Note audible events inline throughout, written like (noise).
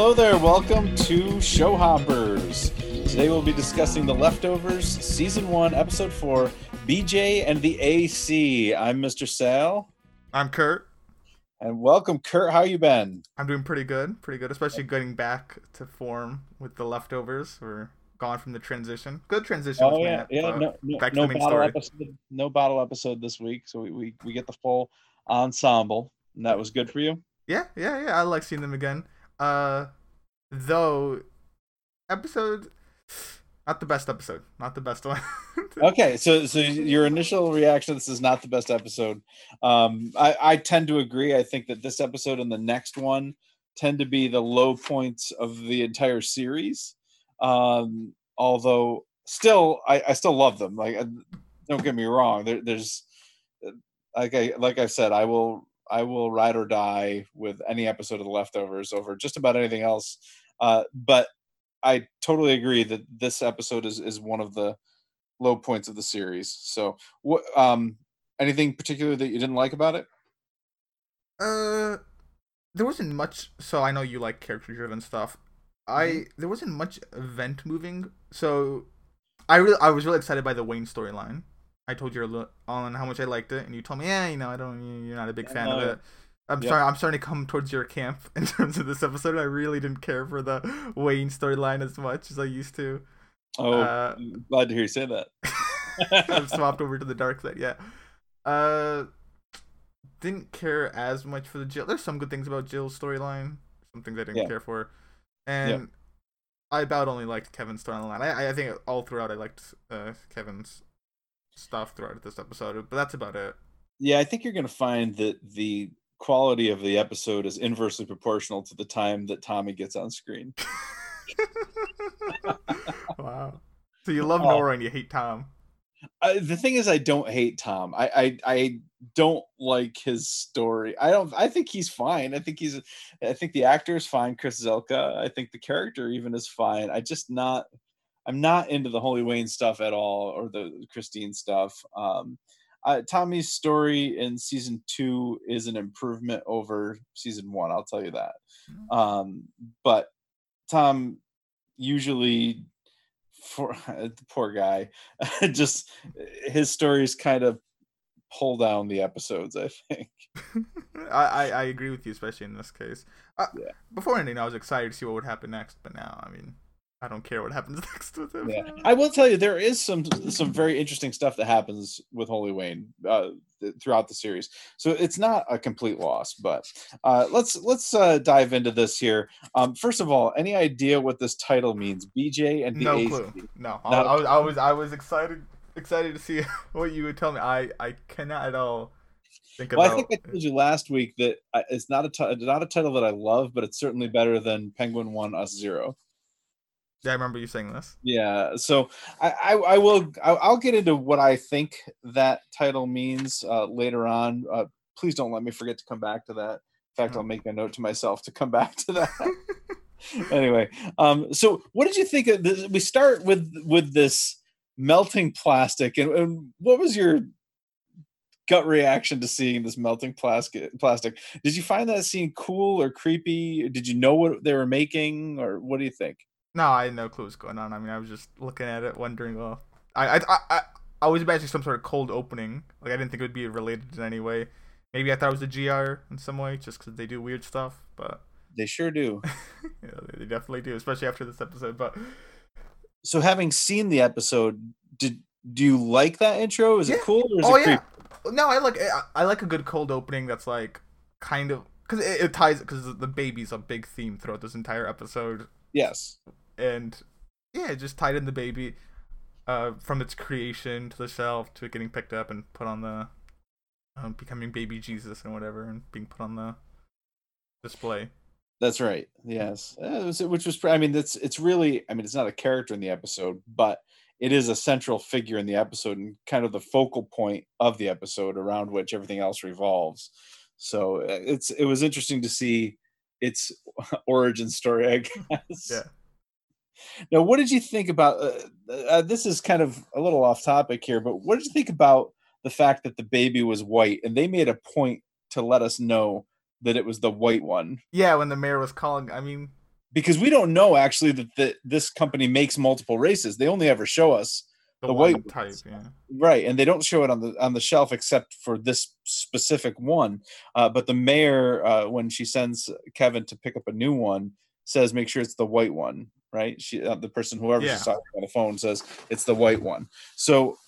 Hello there, welcome to Show Hoppers. Today we'll be discussing The Leftovers, Season 1, Episode 4, BJ and the AC. I'm Mr. Sal. I'm Kurt. And welcome, Kurt. How you been? I'm doing pretty good, pretty good, especially getting back to form with The Leftovers. We're gone from the transition. Good transition. Oh, yeah, yeah. No, no, no bottle story. episode. No bottle episode this week, so we, we, we get the full ensemble, and that was good for you? Yeah, yeah, yeah. I like seeing them again. Uh, though, episode not the best episode, not the best one. (laughs) okay, so so your initial reaction this is not the best episode. Um, I I tend to agree. I think that this episode and the next one tend to be the low points of the entire series. Um, although still, I I still love them. Like, uh, don't get me wrong. There, there's like I like I said, I will I will ride or die with any episode of The Leftovers over just about anything else. Uh, but I totally agree that this episode is is one of the low points of the series. So, what um anything particular that you didn't like about it? Uh, there wasn't much. So I know you like character driven stuff. I mm-hmm. there wasn't much event moving. So I really I was really excited by the Wayne storyline. I told you on how much I liked it, and you told me, yeah, you know, I don't, you're not a big fan of it. I'm yep. sorry, I'm starting to come towards your camp (laughs) in terms of this episode. I really didn't care for the Wayne storyline as much as I used to. Oh, uh, glad to hear you say that. (laughs) I've swapped over to the dark side. Yeah. Uh, didn't care as much for the Jill. There's some good things about Jill's storyline. Some things I didn't yeah. care for, and yeah. I about only liked Kevin's storyline. I I think all throughout I liked uh, Kevin's stuff throughout this episode, but that's about it. Yeah, I think you're going to find that the quality of the episode is inversely proportional to the time that Tommy gets on screen. (laughs) (laughs) wow. So you love Nora and you hate Tom. Uh, the thing is, I don't hate Tom. I, I I don't like his story. I don't. I think he's fine. I think he's. I think the actor is fine. Chris Zylka. I think the character even is fine. I just not. I'm not into the Holy Wayne stuff at all, or the Christine stuff. Um, uh, Tommy's story in season two is an improvement over season one. I'll tell you that. Mm-hmm. Um, but Tom usually, for (laughs) the poor guy, (laughs) just his stories kind of pull down the episodes. I think. (laughs) I, I agree with you, especially in this case. Uh, yeah. Before ending, I was excited to see what would happen next, but now, I mean, I don't care what happens (laughs) next with him. Yeah. I will tell you there is some some very interesting stuff that happens with Holy Wayne uh, throughout the series. So it's not a complete loss, but uh, let's let's uh, dive into this here. Um, first of all, any idea what this title means? BJ and the no clue. No, I, I, was I was I was excited excited to see (laughs) what you would tell me. I I cannot at all. Think about well, about... I think I told you last week that it's not a t- not a title that I love, but it's certainly better than Penguin One Us Zero. Yeah, I remember you saying this. Yeah, so I, I, I will I'll get into what I think that title means uh, later on. Uh, please don't let me forget to come back to that. In fact, I'll make a note to myself to come back to that. (laughs) anyway, um, so what did you think of this? We start with with this melting plastic, and, and what was your gut reaction to seeing this melting plastic plastic did you find that scene cool or creepy did you know what they were making or what do you think no, I had no clue what's going on. I mean, I was just looking at it, wondering. Well, I, I, I, I was imagining some sort of cold opening. Like I didn't think it would be related in any way. Maybe I thought it was a GR in some way, just because they do weird stuff. But they sure do. (laughs) yeah, they definitely do, especially after this episode. But so, having seen the episode, did do you like that intro? Is yeah. it cool or is oh, it creepy? Yeah. No, I like I like a good cold opening that's like kind of because it, it ties because the baby's a big theme throughout this entire episode. Yes and yeah, just tied in the baby uh, from its creation to the shelf to it getting picked up and put on the um, becoming baby Jesus and whatever and being put on the display. That's right. Yes, was, which was I mean that's it's really I mean it's not a character in the episode, but it is a central figure in the episode and kind of the focal point of the episode around which everything else revolves. So uh, it's it was interesting to see its (laughs) origin story, I (laughs) guess. Yeah. Now, what did you think about? Uh, uh, this is kind of a little off topic here, but what did you think about the fact that the baby was white, and they made a point to let us know that it was the white one? Yeah, when the mayor was calling, I mean, because we don't know actually that, that this company makes multiple races. They only ever show us The, The white type, ones. yeah. right, and they don't show it on the on the shelf except for this specific one. Uh, but the mayor, uh, when she sends Kevin to pick up a new one, says make sure it's the white one. Right, she uh, the person whoever Yeah. she's talking on the phone says it's the white one. So,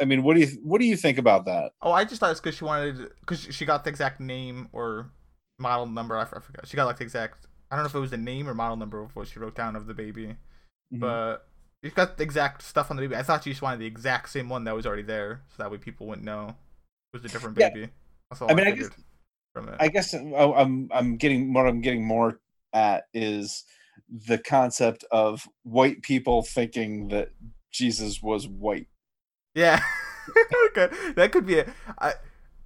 I mean, what do you what do you think about that? Oh, I just thought it's because she wanted because she got the exact name or model number. I forgot. She got like the exact. I don't know if it was the name or model number of what she wrote down of the baby, Mhm. but she got the exact stuff on the baby. I thought she just wanted the exact same one that was already there, so that way people wouldn't know it was a different Yeah. baby. That's all I I, mean, I it. I guess I- I'm I'm getting what I'm getting more at is the concept of white people thinking that Jesus was white. Yeah, (laughs) okay, that could be it. I,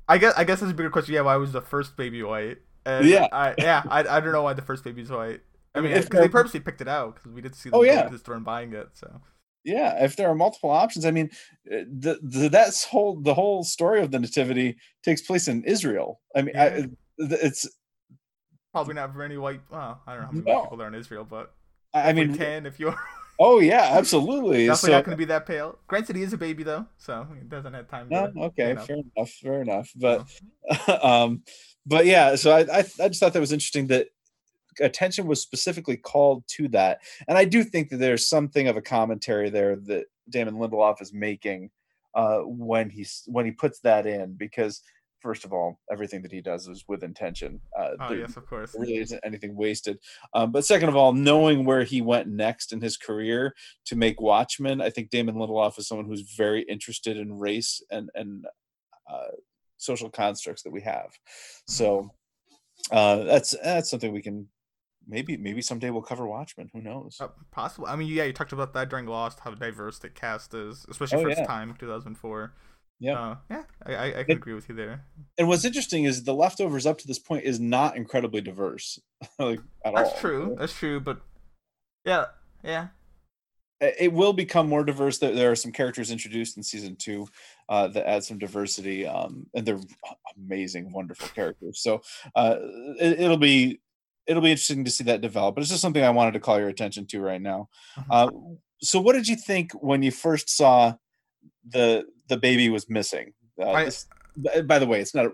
I guess I guess that's a bigger question. Yeah, why was the first baby white? And Yeah. I, yeah, I, I don't know why the first baby's white. I mean, because they purposely picked it out because we did see them Oh, yeah. the store and buying it. So Yeah, if there are multiple options, I mean, uh, the, the that's whole the whole story of the nativity takes place in Israel. I mean, I, it's probably not very many white. Well, I don't know how many No. people there are in Israel, but I mean, ten if you're oh yeah, absolutely. (laughs) definitely So, not going to be that pale. Granted, he is a baby though, so he doesn't have time. no, to, okay, you know, fair enough, fair enough. But (laughs) um, but yeah, so I, I I just thought that was interesting that attention was specifically called to that, and I do think that there's something of a commentary there that Damon Lindelof is making uh, when he's when he puts that in because first of all, everything that he does is with intention. Uh, oh there yes, of course. really isn't anything wasted. Um, but second of all, knowing where he went next in his career to make Watchmen, I think Damon Lindelof is someone who's very interested in race and and uh, social constructs that we have. So uh, that's that's something we can maybe maybe someday we'll cover Watchmen. Who knows? Uh, possible. I mean, yeah, you talked about that during Lost, how diverse the cast is, especially Oh, for its yeah. time, 2004. Yeah. Uh, yeah, I, I, I can agree with you there. And what's interesting is the leftovers up to this point is not incredibly diverse, (laughs) like at That's all. true. That's true. But yeah, yeah. it will become more diverse. There, are some characters introduced in season two uh, that add some diversity, um, and they're amazing, wonderful characters. So uh, it, it'll be it'll be interesting to see that develop. But it's just something I wanted to call your attention to right now. Mhm. Uh, so, what did you think when you first saw the the baby was missing? Uh, I- this, by the way, it's not. A,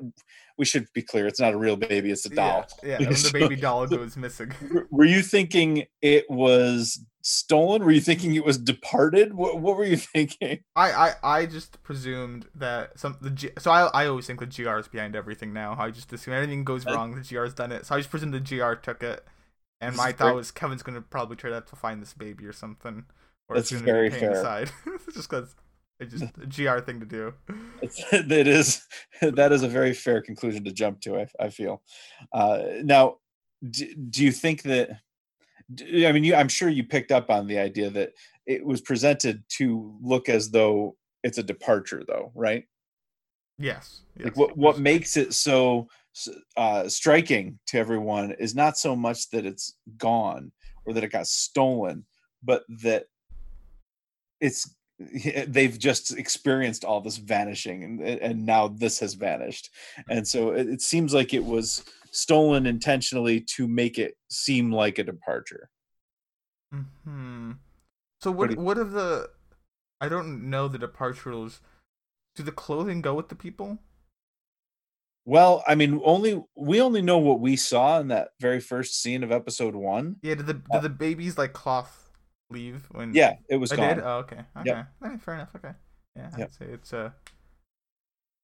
we should be clear. It's not a real baby. It's a doll. Yeah, (laughs) yeah. The baby doll that was missing. (laughs) Were you thinking it was stolen were you thinking it was departed what, what were you thinking I, I, I just presumed that some the G, so I, I always think the GR is behind everything now. I just assume anything goes wrong, the GR's done it. So I just presumed the GR took it, and my thought was Kevin's gonna probably try to find this baby or something, or That's very fair. aside, (laughs) just because it's just a GR thing to do. It's- it is (laughs) that is a very fair conclusion to jump to i, I feel uh, now do, do you think that I mean you i'm sure you picked up on the idea that it was presented to look as though it's a departure though right Yes. yes like what what makes it so uh, striking to everyone is not so much that it's gone or that it got stolen, but that it's (laughs) they've just experienced all this vanishing and and now this has vanished and so it, it seems like it was stolen intentionally to make it seem like a departure Hmm. So What what? you- What of the? I don't know the departure rules. Do the clothing go with the people? well i mean only we only know what we saw in that very first scene of episode one Yeah. Did the did the babies like cloth leave when? yeah it was I gone did. Oh, okay. Okay. Yep. Fair enough. Okay. Yeah. Yep. I'd say it's uh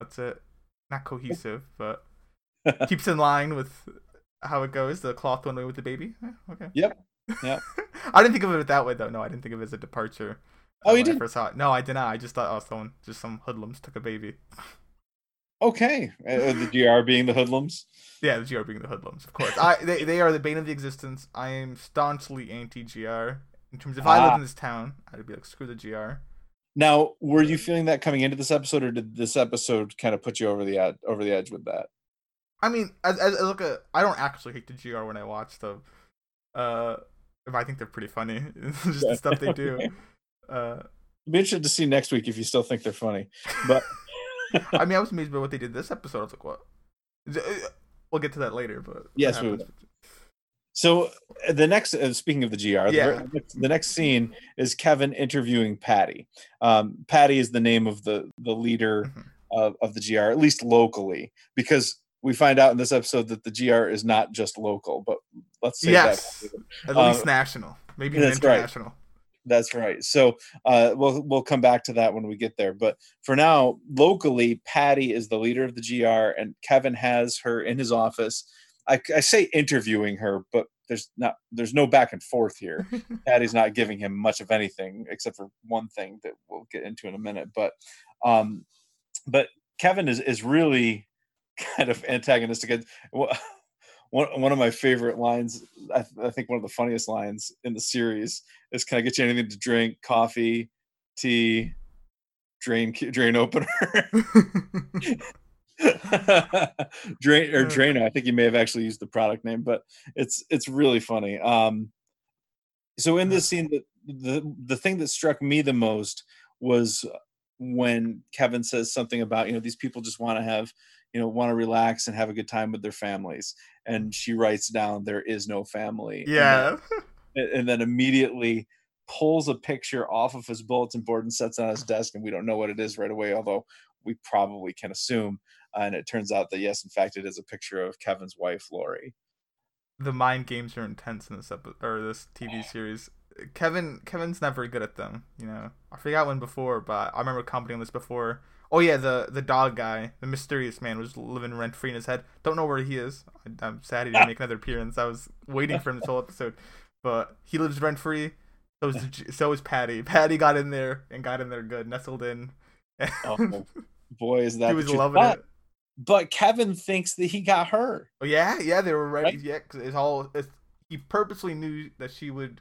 That's it. Not cohesive, (laughs) but keeps in line with how it goes. The cloth one way with the baby. Eh, okay. Yep. Yep. (laughs) I didn't think of it that way though. No, I didn't think of it as a departure. Oh, uh, you when I didn't? First saw it. No, I did not. I just thought, oh, someone, just some hoodlums took a baby. okay uh, the gr being the hoodlums Yeah, the GR being the hoodlums, of course. I they, they are the bane of the existence. I am staunchly anti GR. In terms of if I lived Ah. in this town, I'd be like, screw the GR. Now, were you feeling that coming into this episode, or did this episode kind of put you over the ed- over the edge with that? I mean, as, as I look at, I don't actually hate the GR when I watch them. Uh, if I think they're pretty funny, (laughs) just the stuff they do. (laughs) Uh, I'd be interested to see next week if you still think they're funny. But (laughs) I mean, I was amazed by what they did this episode. I was like, what? Uh, We'll get to that later, but Yes, we happens- So uh, the next, uh, speaking of the GR, Yeah. the, the next scene is Kevin interviewing Patty. Um, Patty is the name of the the leader Mhm. of, of the GR, at least locally, because we find out in this episode that the GR is not just local, but let's say Yes. At Um, least national, maybe that's right. That's right. So uh, we'll we'll come back to that when we get there. But for now, locally, Patty is the leader of the GR, and Kevin has her in his office. I, I say interviewing her, but there's not there's no back and forth here. (laughs) Patty's not giving him much of anything except for one thing that we'll get into in a minute. But um, but Kevin is is really (laughs) kind of antagonistic. (laughs) One, one of my favorite lines, I, th- I think one of the funniest lines in the series is, "Can I get you anything to drink? Coffee, tea, drain drain opener, (laughs) drain or drainer." I think you may have actually used the product name, but it's it's really funny. Um, so in this scene, the the the thing that struck me the most was when Kevin says something about you know these people just want to have you know want to relax and have a good time with their families, and she writes down there is no family. and then- yeah. (laughs) and, and then immediately pulls a picture off of his bulletin board and sets it on his desk, and we don't know what it is right away, although we probably can assume. And it turns out that yes, in fact, it is a picture of Kevin's wife, Laurie. the mind games are intense in this episode or this TV series. Kevin Kevin's not very good at them. You know, I forgot one before, but I remember commenting on this before. Oh yeah, the the dog guy, the mysterious man, was living rent free in his head. Don't know where he is. I, I'm sad he didn't make another appearance. I was waiting for him this whole episode, but he lives rent free. So is so is Patty. (laughs) Patty got in there and got in there good, nestled in. Oh, Boy, is (laughs) that he was loving it. But Kevin thinks that he got her. Oh yeah, yeah, they were ready. Right? Yeah, because it's all. It's, he purposely knew that she would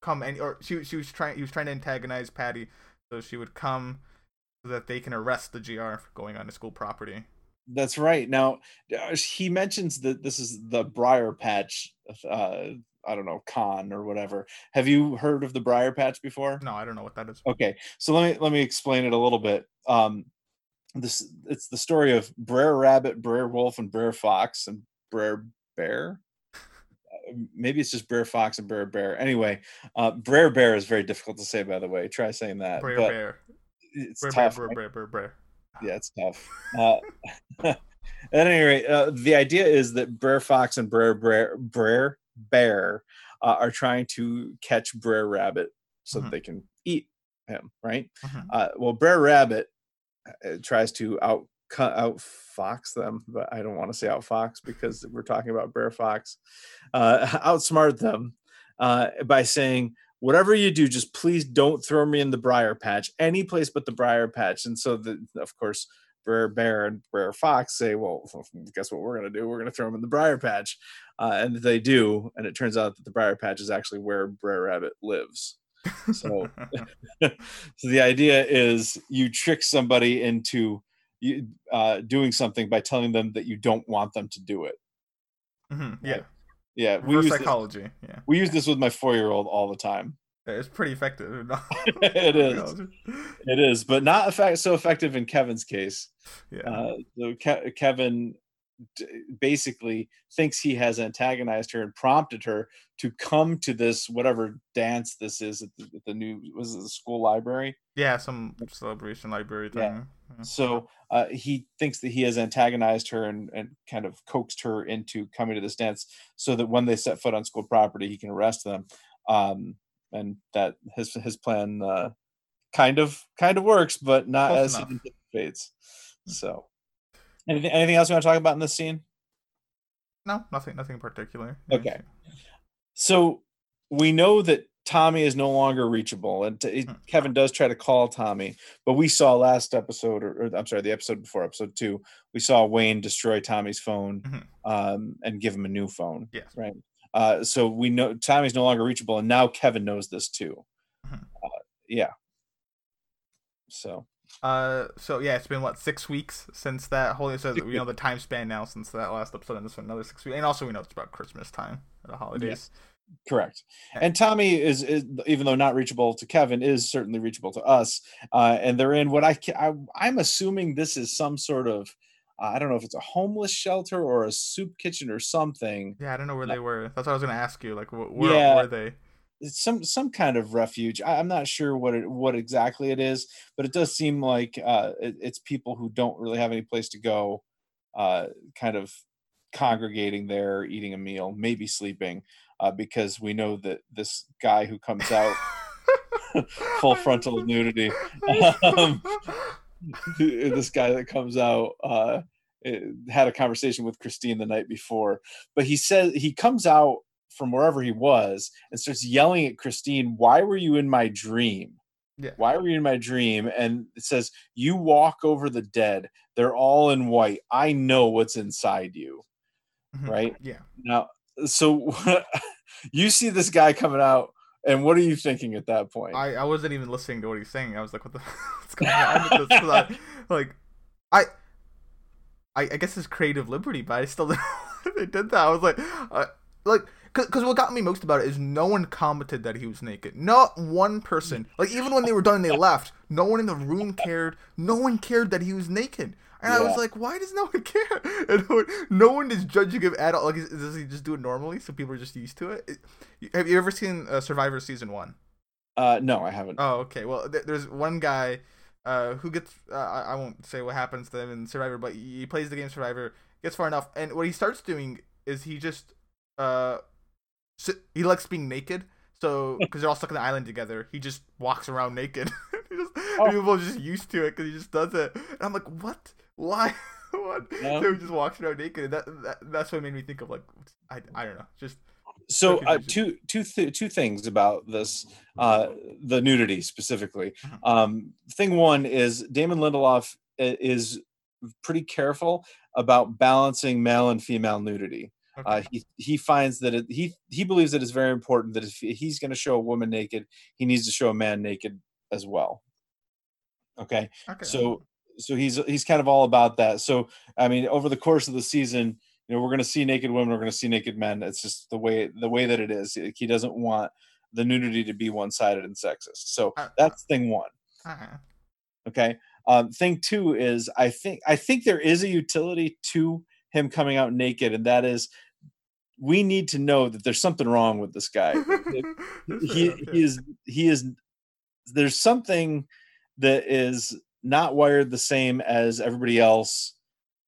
come and or she she was trying. He was trying to antagonize Patty, so she would come so that they can arrest the GR for going on to school property. That's right. Now uh, he mentions that this is the Briar Patch. Uh, I don't know con or whatever. Have you heard of the Briar Patch before? No, I don't know what that is. Okay, so let me let me explain it a little bit. Um, this it's the story of Brer Rabbit, Brer Wolf, and Brer Fox and Brer Bear. Uh, Maybe it's just Brer Fox and Brer Bear. Anyway, uh, Brer Bear is very difficult to say. By the way, try saying that. Brer but bear, It's brer bear, tough. brer bear, brer bear. yeah, it's tough. Uh, (laughs) at any rate, uh, the idea is that Brer Fox and Brer Brer, Brer Bear uh, are trying to catch Brer Rabbit so that Mhm. they can eat him, right? Mhm. Uh, well, Brer Rabbit tries to out fox them, but I don't want to say out fox because we're talking about Brer Fox. Uh, (laughs) outsmart them uh, by saying, "Whatever you do, just please don't throw me in the briar patch, any place but the briar patch." And so, the, of course, Brer Bear and Brer Fox say, "Well, (laughs) guess what we're gonna do? We're gonna throw him in the briar patch," uh, and they do. And it turns out that the briar patch is actually where Brer Rabbit lives. So, (laughs) so the idea is you trick somebody into you, uh, doing something by telling them that you don't want them to do it. Mhm, yeah, Yeah, we use, this, psychology. Yeah, we use this with my four year old all the time. it's pretty effective. (laughs) (laughs) It is. It is, but not effect- so effective in Kevin's case. Yeah. Uh, so Ke- Kevin basically thinks he has antagonized her and prompted her to come to this whatever dance this is at the, at the new was it the school library. yeah, some celebration library thing. Yeah. So uh, he thinks that he has antagonized her and, and kind of coaxed her into coming to this dance so that when they set foot on school property, he can arrest them. Um, and that his his plan uh, kind of kind of works, but not Close as enough. he anticipates. So, anything anything else you want to talk about in this scene? No, nothing, nothing particular. Okay. So we know that Tommy is no longer reachable, and t- Hmm. Kevin does try to call Tommy. But we saw last episode, or, or I'm sorry, the episode before, episode two, we saw Wayne destroy Tommy's phone Mhm. um, and give him a new phone. Yes. Right. Uh, so we know Tommy's no longer reachable, and now Kevin knows this too. Mhm. Uh, yeah. So Uh, so yeah, it's been what six weeks since that whole. So we know the time span now since that last episode, and this one another six weeks, and also we know it's about Christmas time, at the holidays. Correct. And Tommy is, is, even though not reachable to Kevin, is certainly reachable to us. Uh, and they're in what I, I I'm assuming this is some sort of uh, I don't know if it's a homeless shelter or a soup kitchen or something. Yeah, I don't know where they were. That's what I was gonna ask you. Like, wh- where Yeah. were they? It's some some kind of refuge. I, I'm not sure what it what exactly it is, but it does seem like uh, it, it's people who don't really have any place to go, uh, kind of congregating there, eating a meal, maybe sleeping, uh, because we know that this guy who comes out (laughs) full frontal nudity. (laughs) Um, (laughs) this guy that comes out uh, had a conversation with Christine the night before, but he says he comes out from wherever he was and starts yelling at Christine, "Why were you in my dream? Yeah. Why were you in my dream?" And it says, "You walk over the dead; they're all in white. I know what's inside you." Mhm. Right Yeah. now, so (laughs) you see this guy coming out, and what are you thinking at that point? I, I wasn't even listening to what he's saying. I was like, what the (laughs) what's going on with this? 'Cause (laughs) I, like, I, I I guess it's creative liberty, but I still they did that. I was like, uh, like, because what got me most about it is no one commented that he was naked. Not one person. Like even when they were done, and they (laughs) left. No one in the room cared. No one cared that he was naked. And I was like, why does no one (laughs) care? And no one, no one is judging him at all. Like, is- does he just do it normally so people are just used to it? Have you ever seen uh, Survivor season one? uh, no, I haven't. Oh, okay. Well, th- there's one guy uh, who gets. Uh, I-, won't say what happens to him in Survivor, but he he plays the game Survivor, gets far enough, and what he starts doing is he just uh, si- he likes being naked. So, because they're all stuck on the island together, he just walks around naked. (laughs) just, Oh. People are just used to it because he just does it. And I'm like, what? Why? (laughs) what? No. So he just walks around naked. And that, that that's what made me think of like, I, I don't know, just so uh, two two th- two things about this uh the nudity specifically Mhm. um thing one is damon lindelof is pretty careful about balancing male and female nudity okay. uh he he finds that it, he he believes that it's very important that if he's going to show a woman naked he needs to show a man naked as well. Okay? Okay. so so he's he's kind of all about that. So i mean over the course of the season you know we're going to see naked women we're going to see naked men. It's just the way the way that it is. He doesn't want the nudity to be one-sided and sexist. So Uh, that's thing one. uh-huh. okay? Um thing two is i think i think there is a utility to him coming out naked and that is we need to know that there's something wrong with this guy. (laughs) He, he is he is there's something that is not wired the same as everybody else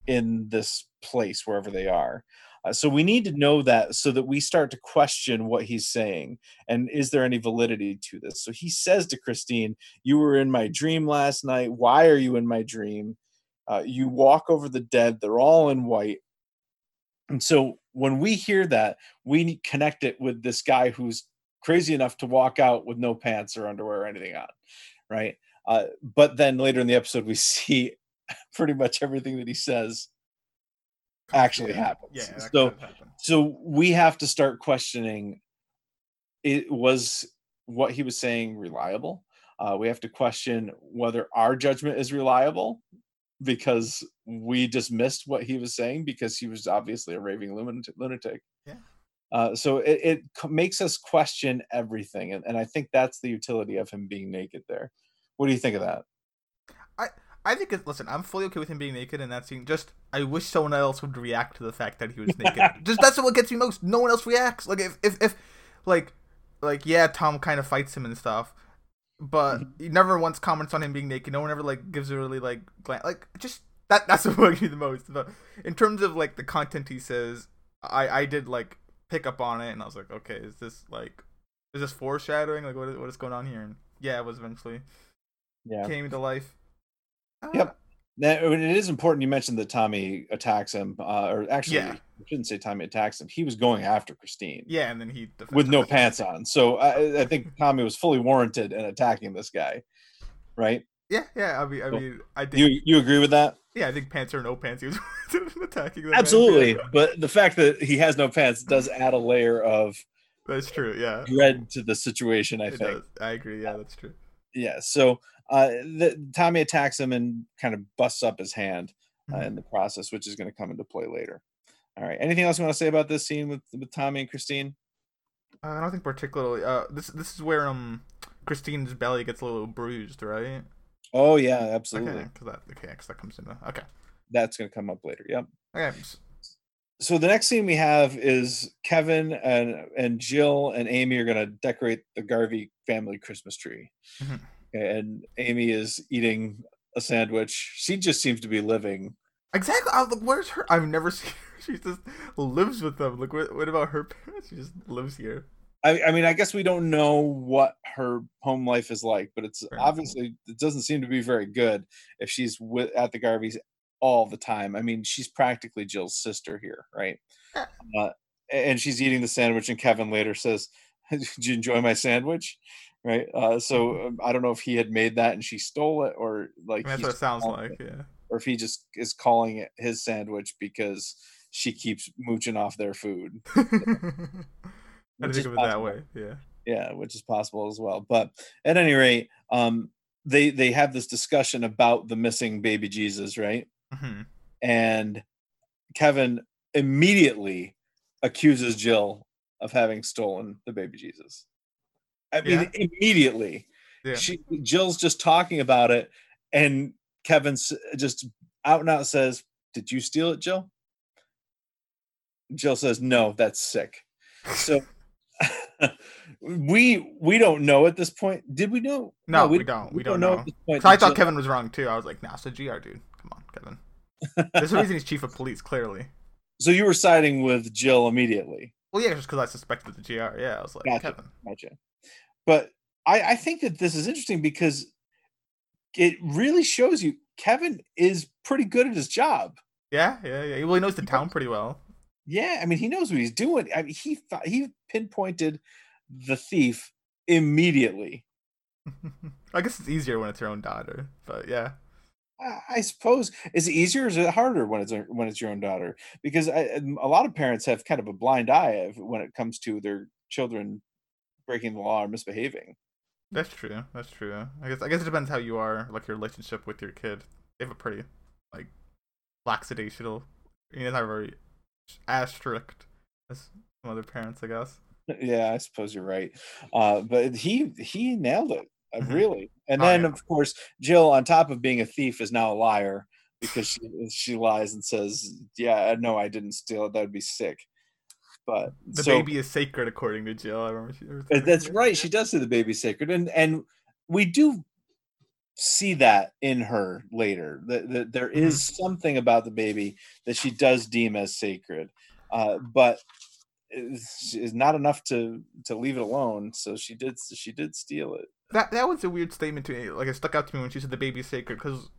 in this place wherever they are. Uh, so we need to know that so that we start to question what he's saying and is there any validity to this? So he says to christine you were in my dream last night. Why are you in my dream uh, you walk over the dead they're all in white and so when we hear that we connect it with this guy who's crazy enough to walk out with no pants or underwear or anything on right uh, but then later in the episode we (laughs) see pretty much everything that he says actually Yeah. happens Yeah, so happen. so we have to start questioning it was what he was saying reliable uh, we have to question whether our judgment is reliable because we dismissed what he was saying because he was obviously a raving lunatic. Yeah. Uh, so it, it makes us question everything and, and i think that's the utility of him being naked there what do you think of that I I think listen. I'm fully okay with him being naked in that scene. Just I wish someone else would react to the fact that he was naked. (laughs) Just that's what gets me most. No one else reacts. Like if if, if like like yeah, Tom kind of fights him and stuff, but mm-hmm. he never once comments on him being naked. No one ever like gives a really like glance. Like just that that's (laughs) what bugs me the most. But in terms of like the content he says, I I did like pick up on it and I was like, okay, is this like is this foreshadowing? Like what is, what is going on here? And yeah, it was eventually yeah came to life. Yep. Uh, Now it is important you mentioned that tommy attacks him uh, or actually Yeah. I shouldn't say tommy attacks him he was going after christine Yeah, and then he with no pants on so I, I think (laughs) tommy was fully warranted in attacking this guy right Yeah, yeah. I mean, I mean, I think. you you agree with that yeah, I think pants or no pants, he was (laughs) attacking them. absolutely but the fact that he has no pants does add a layer of That's true. Yeah, dread to the situation i it think does. I agree. Yeah, that's true. Yeah so uh the, tommy attacks him and kind of busts up his hand uh, Mhm. in the process which is going to come into play later all right anything else you want to say about this scene with with tommy and christine Uh, I don't think particularly. Uh, this this is where um Christine's belly gets a little bruised, right? oh yeah absolutely Okay, because that okay, 'cause that comes into okay. That's going to come up later. Yep. Okay. So the next scene we have is Kevin and and Jill and Amy are going to decorate the Garvey family Christmas tree, Mhm. and Amy is eating a sandwich. She just seems to be living. Exactly. I was like, where's her? I've never (laughs) seen her. She just lives with them. Like, what, what about her parents? She just lives here. I, I mean, I guess we don't know what her home life is like, but it's Right. obviously it doesn't seem to be very good if she's with at the Garveys all the time. I mean, she's practically Jill's sister here, right? Yeah. Uh, and she's eating the sandwich, and Kevin later says, (laughs) "Did you enjoy my sandwich?" Right. Uh, so um, I don't know if he had made that and she stole it, or like I mean, that's what it sounds like. it, Yeah. or if he just is calling it his sandwich because she keeps mooching off their food. (laughs) I didn't think of it that way. Yeah. yeah which is possible as well but at any rate um they they have this discussion about the missing baby jesus right hmm and kevin immediately accuses jill of having stolen the baby jesus i mean immediately Yeah. she jill's just talking about it and kevin just out and out says did you steal it jill jill says no that's sick so (laughs) we we don't know at this point did we know No, we don't. We don't know. at this point I thought Jill- Kevin was wrong too. I was like, nah, so GR, dude. Come on, Kevin. There's a reason he's chief of police, clearly. (laughs) so you were siding with jill immediately Well, yeah, just because I suspected the GR. Yeah, I was like, Gotcha. Kevin. gotcha but i i think that this is interesting because it really shows you kevin is pretty good at his job Yeah, yeah, yeah. Well, he knows the town pretty well. yeah i mean he knows what he's doing i mean he he pinpointed the thief immediately (laughs) I guess it's easier when it's your own daughter, but yeah. I- suppose is it easier or is it harder when it's when it's your own daughter? Because I, a lot of parents have kind of a blind eye of- when it comes to their children breaking the law or misbehaving. That's true. That's true. I guess I guess it depends how you are, like your relationship with your kid. They have a pretty like lackadaisical. You know, not very as strict as some other parents, I guess. (laughs) Yeah, I suppose you're right. Uh, but he he nailed it uh, Mhm. really. And Oh, then yeah. of course Jill, on top of being a thief, is now a liar because she she lies and says, "Yeah, no, I didn't steal it. That would be sick." But The so- baby is sacred, according to Jill. I remember. She, Uh, That's that. right. She does say the baby's sacred, and and we do see that in her later. That, that there is something about the baby that she does deem as sacred, uh, but is not enough to to leave it alone. So she did she did steal it. That that was a weird statement to me. Like it stuck out to me when she said the baby's sacred because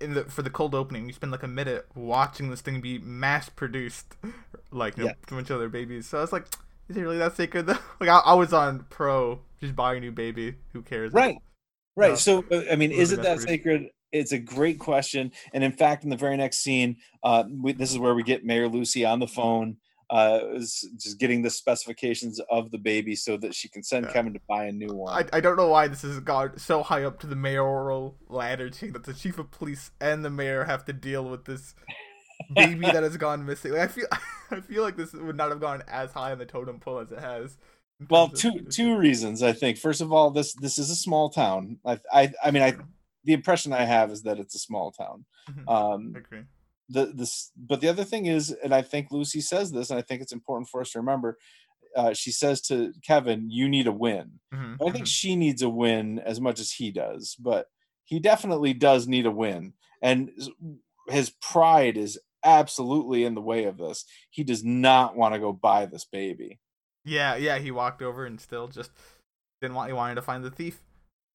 in the for the cold opening you spend like a minute watching this thing be mass produced, like you know, Yeah. a bunch of other babies. So I was like, is it really that sacred though? (laughs) Like I, I was on pro, just buy a new baby. Who cares? Right. Right. No. So uh, I mean, is it that sacred? It's a great question. And in fact, in the very next scene, uh, we, this is where we get Mayor Lucy on the phone, uh, is just getting the specifications of the baby so that she can send Yeah. Kevin to buy a new one. I, I don't know why this has gone so high up to the mayoral ladder chain that the chief of police and the mayor have to deal with this baby that has gone missing. Like I feel (laughs) I feel like this would not have gone as high on the totem pole as it has. well, two two reasons I think. First of all, this this is a small town. I I, I mean, I the impression I have is that it's a small town. Mhm. Um, I agree. The this but the other thing is and i think lucy says this and i think it's important for us to remember uh, she says to kevin you need a win Mhm, i think mhm. she needs a win as much as he does but he definitely does need a win and his pride is absolutely in the way of this he does not want to go buy this baby Yeah, yeah, he walked over and still just didn't want he wanted to find the thief.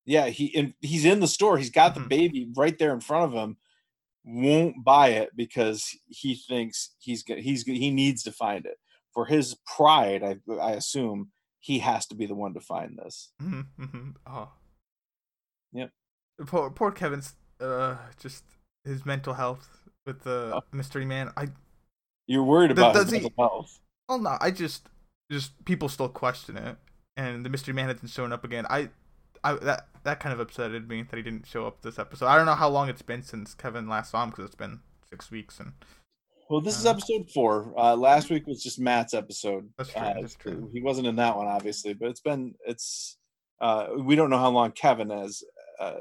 yeah he and he's in the store he's got Mhm. the baby right there in front of him won't buy it because he thinks he's he's he needs to find it for his pride i i assume he has to be the one to find this Mhm, mhm. Oh. Yep. Poor poor Kevin's uh just his mental health with the Oh. mystery man. I you're worried about his he- mental health well no, I just just people still question it and the mystery man hasn't shown up again. I I that that kind of upsetted me that he didn't show up this episode. I don't know how long it's been since Kevin last saw him because it's been 6 weeks and well this is Uh, episode four uh last week was just matt's episode That's true, Uh, that's true. he wasn't in that one obviously but it's been it's uh we don't know how long kevin has uh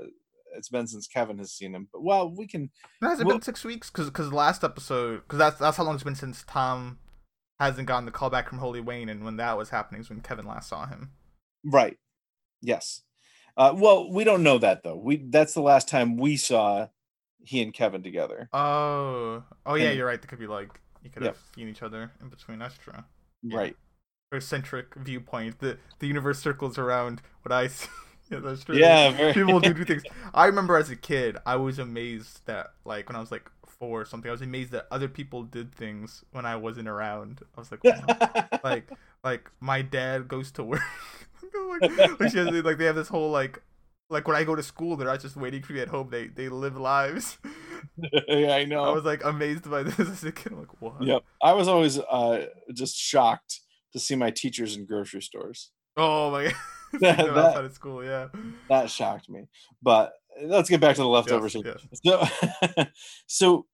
it's been since Kevin has seen him. But well, we can. Has it Well- been six weeks? Because because last episode, because that's that's how long it's been since Tom hasn't gotten the call back from Holy Wayne, and when that was happening is when Kevin last saw him. Right. Yes. Uh, well, we don't know that though. We that's the last time we saw he and Kevin together. Oh, oh yeah, And- you're right. They could be like you could Yep. have seen each other in between. That's true. Yeah. Right. Very centric viewpoint. The the universe circles around what I (laughs) see. yeah, that's true. Yeah. Very. People do (laughs) do things. I remember as a kid, I was amazed that like when I was like four or something, I was amazed that other people did things when I wasn't around. I was like, wow. (laughs) like like my dad goes to work. Like, like, she like they have this whole like like when I go to school, they're not just waiting for me at home. They they live lives. (laughs) yeah, I know. I was like amazed by this as a kid. I'm like, what? Yep. I was always uh, just shocked to see my teachers in grocery stores. Oh my (laughs) god. (laughs) That- that- outside of school, yeah. That shocked me. But let's get back to the leftovers. Yes, yes. So, so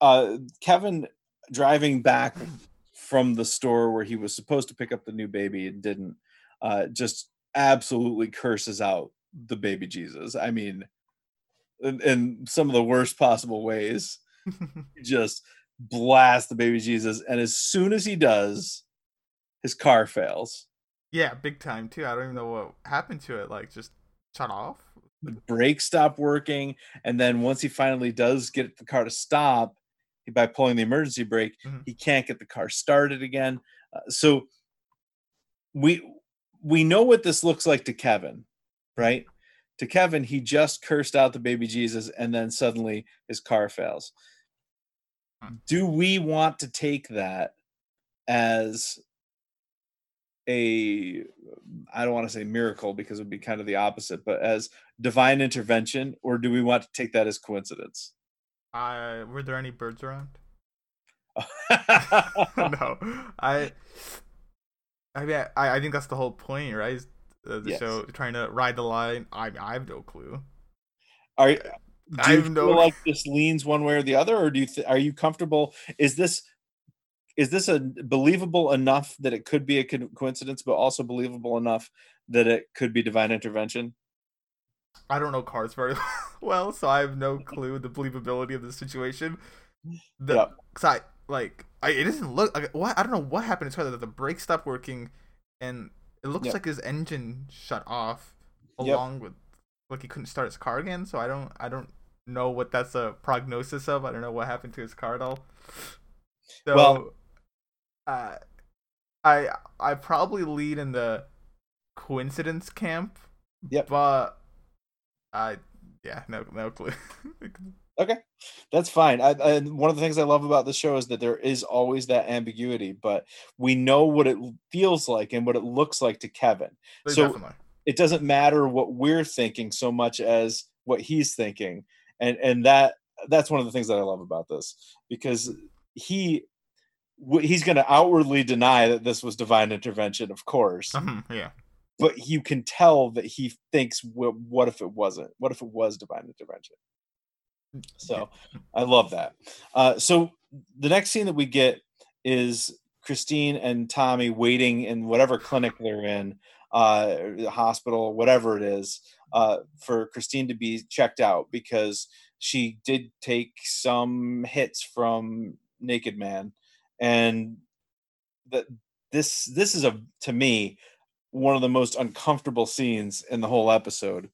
uh, Kevin driving back from the store where he was supposed to pick up the new baby and didn't, uh, just absolutely curses out the baby Jesus. I mean, in, in some of the worst possible ways, (laughs) just blast the baby Jesus. And as soon as he does, his car fails. yeah, big time too. I don't even know what happened to it. Like just shut off. the brakes stop working and then once he finally does get the car to stop by pulling the emergency brake Mhm. he can't get the car started again uh, so we we know what this looks like to kevin right to kevin he just cursed out the baby jesus and then suddenly his car fails Hmm. do we want to take that as a I don't want to say miracle because it would be kind of the opposite, but as divine intervention, or do we want to take that as coincidence? I were there any birds around? (laughs) (laughs) No. I I mean I, I think that's the whole point, right? Is uh, The, the Yes. show trying to ride the line. I I have no clue. do I you have feel no- like (laughs) this leans one way or the other, or do you th- are you comfortable? Is this is this a believable enough that it could be a co- coincidence, but also believable enough that it could be divine intervention? I don't know cars very (laughs) well, so I have no clue the believability of the situation. The, Yep. Cause I like I it doesn't look like what I don't know what happened. to It's whether the brake stopped working, and it looks Yep. like his engine shut off Yep. along with like he couldn't start his car again. So I don't I don't know what that's a prognosis of. I don't know what happened to his car at all. So, Well- uh, I I probably lead in the coincidence camp. Yep. But I yeah no no clue. (laughs) Okay, that's fine. I, I, one of the things I love about the show is that there is always that ambiguity, but we know what it feels like and what it looks like to Kevin. But So- definitely. It doesn't matter what we're thinking so much as what he's thinking, and and that that's one of the things that I love about this because he he's going to outwardly deny that this was divine intervention, of course, Mhm, yeah. but you can tell that he thinks, "Wh- "What if it wasn't? What if it was divine intervention?" So I love that. Uh, so the next scene that we get is Christine and Tommy waiting in whatever clinic they're in, uh, hospital, whatever it is, uh, for Christine to be checked out because she did take some hits from Naked Man, and that this this is a to me one of the most uncomfortable scenes in the whole episode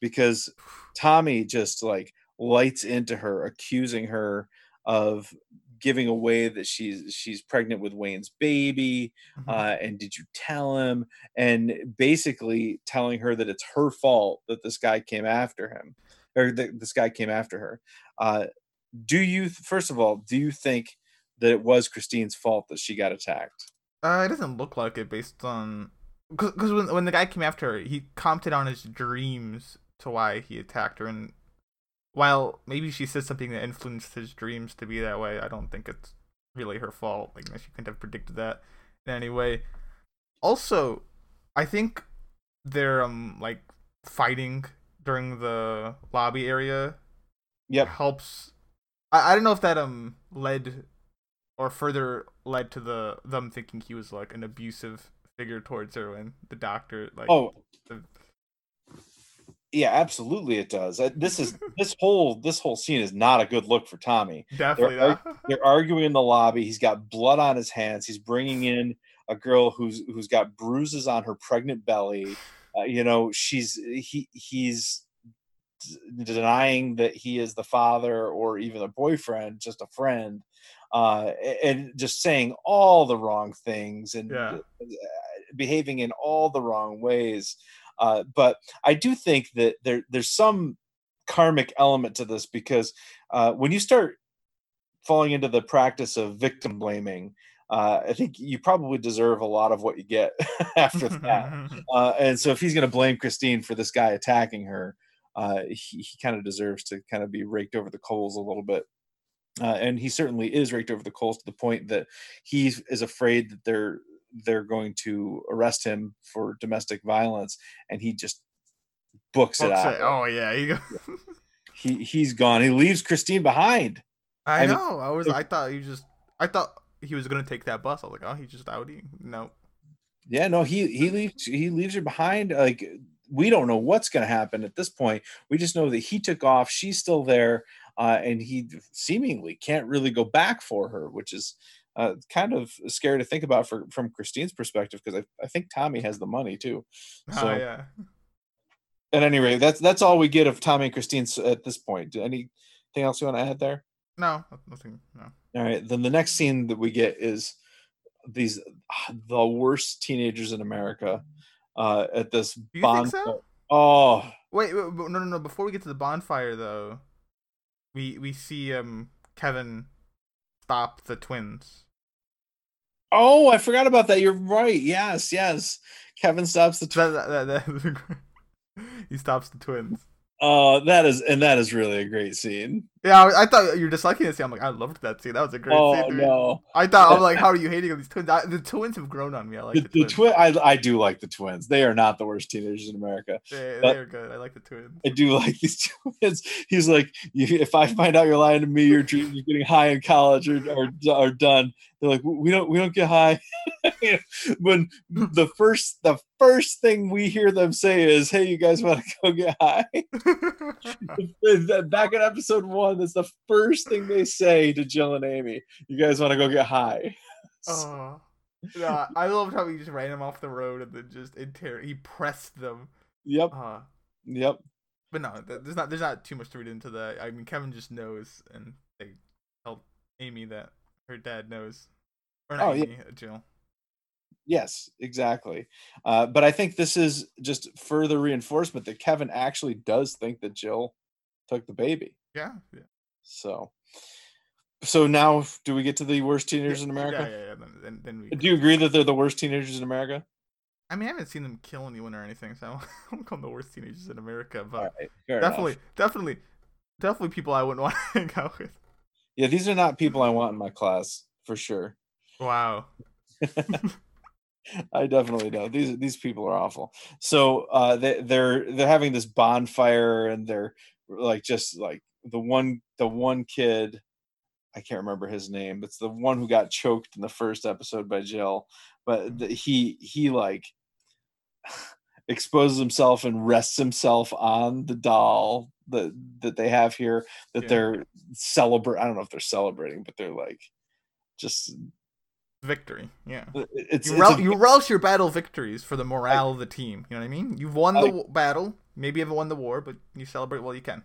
because Tommy just like lights into her, accusing her of giving away that she's she's pregnant with Wayne's baby. Mhm. Uh, and did you tell him? And basically telling her that it's her fault that this guy came after him, or that this guy came after her. Uh, do you first of all do you think that it was Christine's fault that she got attacked? Uh, it doesn't look like it based on because when when the guy came after her, he commented on his dreams to why he attacked her, and while maybe she said something that influenced his dreams to be that way, I don't think it's really her fault. Like she couldn't have predicted that in any way. Also, I think they're um like fighting during the lobby area Yep. helps I, I don't know if that um led or further led to the them thinking he was like an abusive figure towards her when the doctor like Oh, the- Yeah, absolutely it does. Uh, This is (laughs) this whole this whole scene is not a good look for Tommy. Definitely They're, not. (laughs) they're arguing in the lobby. He's got blood on his hands. He's bringing in a girl who's who's got bruises on her pregnant belly. Uh, you know, she's he he's denying that he is the father or even a boyfriend, just a friend, uh, and just saying all the wrong things and Yeah. uh, behaving in all the wrong ways. Uh, but I do think that there there's some karmic element to this because uh, when you start falling into the practice of victim blaming, uh, I think you probably deserve a lot of what you get (laughs) after that. (laughs) Uh, and so if he's going to blame Christine for this guy attacking her, uh, he, he kind of deserves to kind of be raked over the coals a little bit. Uh, and he certainly is raked over the coals to the point that he is afraid that they're they're going to arrest him for domestic violence, and he just books it out. it. Oh yeah, you go. (laughs) He he's gone. He leaves Christine behind. I, I mean, know. I was. I thought he just. I thought he was gonna take that bus. I was like, oh, he's just outie. No. Yeah, no, he he leaves he leaves her behind. Like we don't know what's going to happen at this point. We just know that he took off. She's still there, uh, and he seemingly can't really go back for her, which is uh, kind of scary to think about for, from Christine's perspective because I, I think Tommy has the money too. So oh yeah. (laughs) at any rate, that's that's all we get of Tommy and Christine at this point. Anything else you want to add there? No, nothing. No. All right. Then the next scene that we get is these the worst teenagers in America uh, at this Do you bond. think so? Oh, Wait, wait, wait, no, no, no. Before we get to the bonfire, though, we we see um Kevin stop the twins. oh, I forgot about that. You're right. Yes, yes. Kevin stops the. Tw- That, that, that, that- (laughs) he stops the twins. oh, that is and that is really a great scene. Yeah, I, I thought you were disliking this scene. I'm like, I loved that scene. That was a great Oh scene. no, I thought I'm (laughs) like, how are you hating on these twins? I, the twins have grown on me. I like the, the, the twins. I I do like the twins. They are not the worst teenagers in America. They, they are good. I like the twins. I do like these (laughs) twins. He's like, you, if I find out you're lying to me, your dreams of getting high in college are, are, are done. They're like, we don't we don't get high. (laughs) when the first the first thing we hear them say is, "Hey, you guys want to go get high?" Back in episode one, that's the first thing they say to Jill and Amy. You guys want to go get high? oh, (laughs) yeah, I loved how he just ran them off the road and then just inter- he pressed them. Yep, Uh, yep. but no, there's not there's not too much to read into that. I mean, Kevin just knows, and they tell Amy that her dad knows, or not Oh, yeah. Amy, uh, Jill. Yes, exactly. Uh, but I think this is just further reinforcement that Kevin actually does think that Jill took the baby. Yeah, yeah. So, so now do we get to the worst teenagers in America? Yeah, yeah, yeah. Then, then, then we. Do you agree that they're the worst teenagers in America? I mean, I haven't seen them kill anyone or anything, so (laughs) I don't call them the worst teenagers in America. But right, fair enough. definitely, definitely, definitely people I wouldn't want to hang out with. Yeah, these are not people I want in my class for sure. Wow. (laughs) (laughs) I definitely don't. These these people are awful. So uh, they they're they're having this bonfire and they're like just like the one the one kid I can't remember his name. It's the one who got choked in the first episode by Jill, but mm-hmm. the, he he like exposes himself and rests himself on the doll that that they have here that Yeah. they're celebrate. I don't know if they're celebrating, but they're like just Victory. Yeah. it's, You, it's rel- a- you relish your battle victories for the morale of the team. You know what I mean? You've won the I- w- battle. Maybe you haven't won the war, but you celebrate while you can.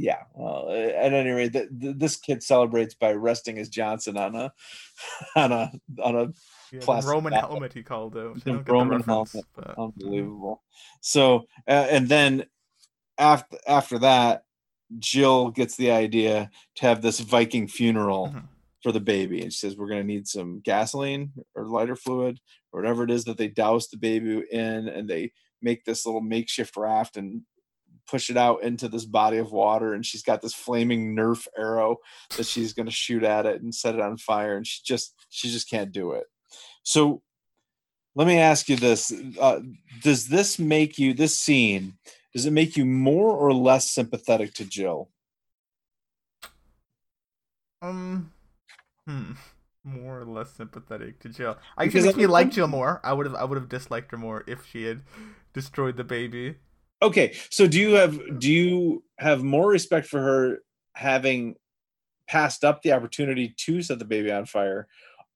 Yeah well at any rate th- th- this kid celebrates by resting his johnson on a (laughs) on a on a Yeah, Plastic Roman bat. helmet he called it. The I don't get Roman the helmet. but unbelievable so uh, and then after after that jill gets the idea to have this viking funeral Mhm. for the baby and she says we're going to need some gasoline or lighter fluid or whatever it is that they douse the baby in and they make this little makeshift raft and push it out into this body of water and she's got this flaming nerf arrow that she's going to shoot at it and set it on fire and she just she just can't do it so let me ask you this uh, does this make you this scene does it make you more or less sympathetic to jill Um, hmm, more or less sympathetic to Jill. I guess makes me like Jill more. I would have, I would have disliked her more if she had destroyed the baby. Okay, so do you have do you have more respect for her having passed up the opportunity to set the baby on fire,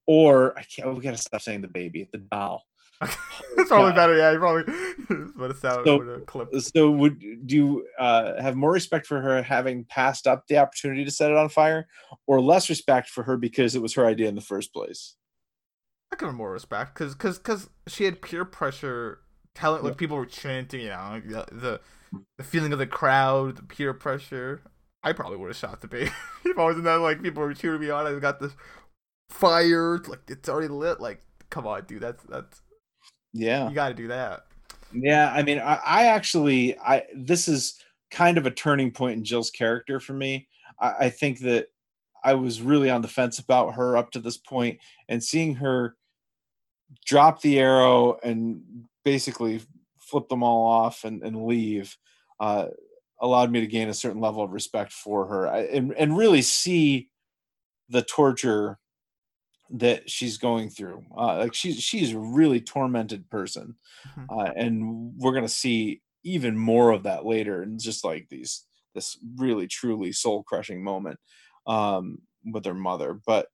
or I can't. We gotta stop saying the baby, the doll. (laughs) it's probably better. Yeah, you probably (laughs) put a sound So- a clip. So would do you uh, have more respect for her having passed up the opportunity to set it on fire, or less respect for her because it was her idea in the first place? I give her more respect because because because she had peer pressure telling like people were chanting you know the, the feeling of the crowd the peer pressure. I probably would have shot the baby (laughs) if i was in that like people were cheering me on. I got this fire like it's already lit. Like come on dude that's that's Yeah. you gotta do that. Yeah, I mean, I, I actually, I this is kind of a turning point in Jill's character for me. I, I think that I was really on the fence about her up to this point, and seeing her drop the arrow and basically flip them all off and, and leave uh, allowed me to gain a certain level of respect for her I, and, and really see the torture that she's going through. Uh, like she's she's a really tormented person Mhm. uh, and we're gonna see even more of that later and just like these this really truly soul crushing moment um with her mother but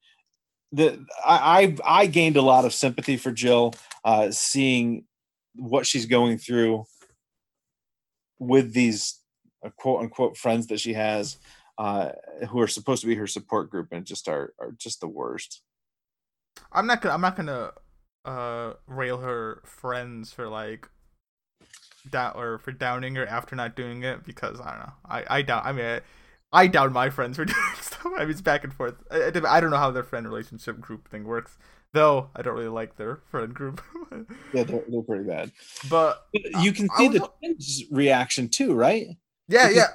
the I, I i gained a lot of sympathy for jill uh seeing what she's going through with these uh, quote unquote friends that she has uh who are supposed to be her support group and just are are just the worst i'm not gonna i'm not gonna uh rail her friends for like down or for downing her after not doing it because i don't know i i doubt i mean I, I doubt my friends for (laughs) doing stuff. I mean, it's back and forth. I- I don't know how their friend relationship group thing works, though. I don't really like their friend group. (laughs) yeah they're, they're pretty bad but But you can see was- the twins reaction too right yeah, Because- yeah,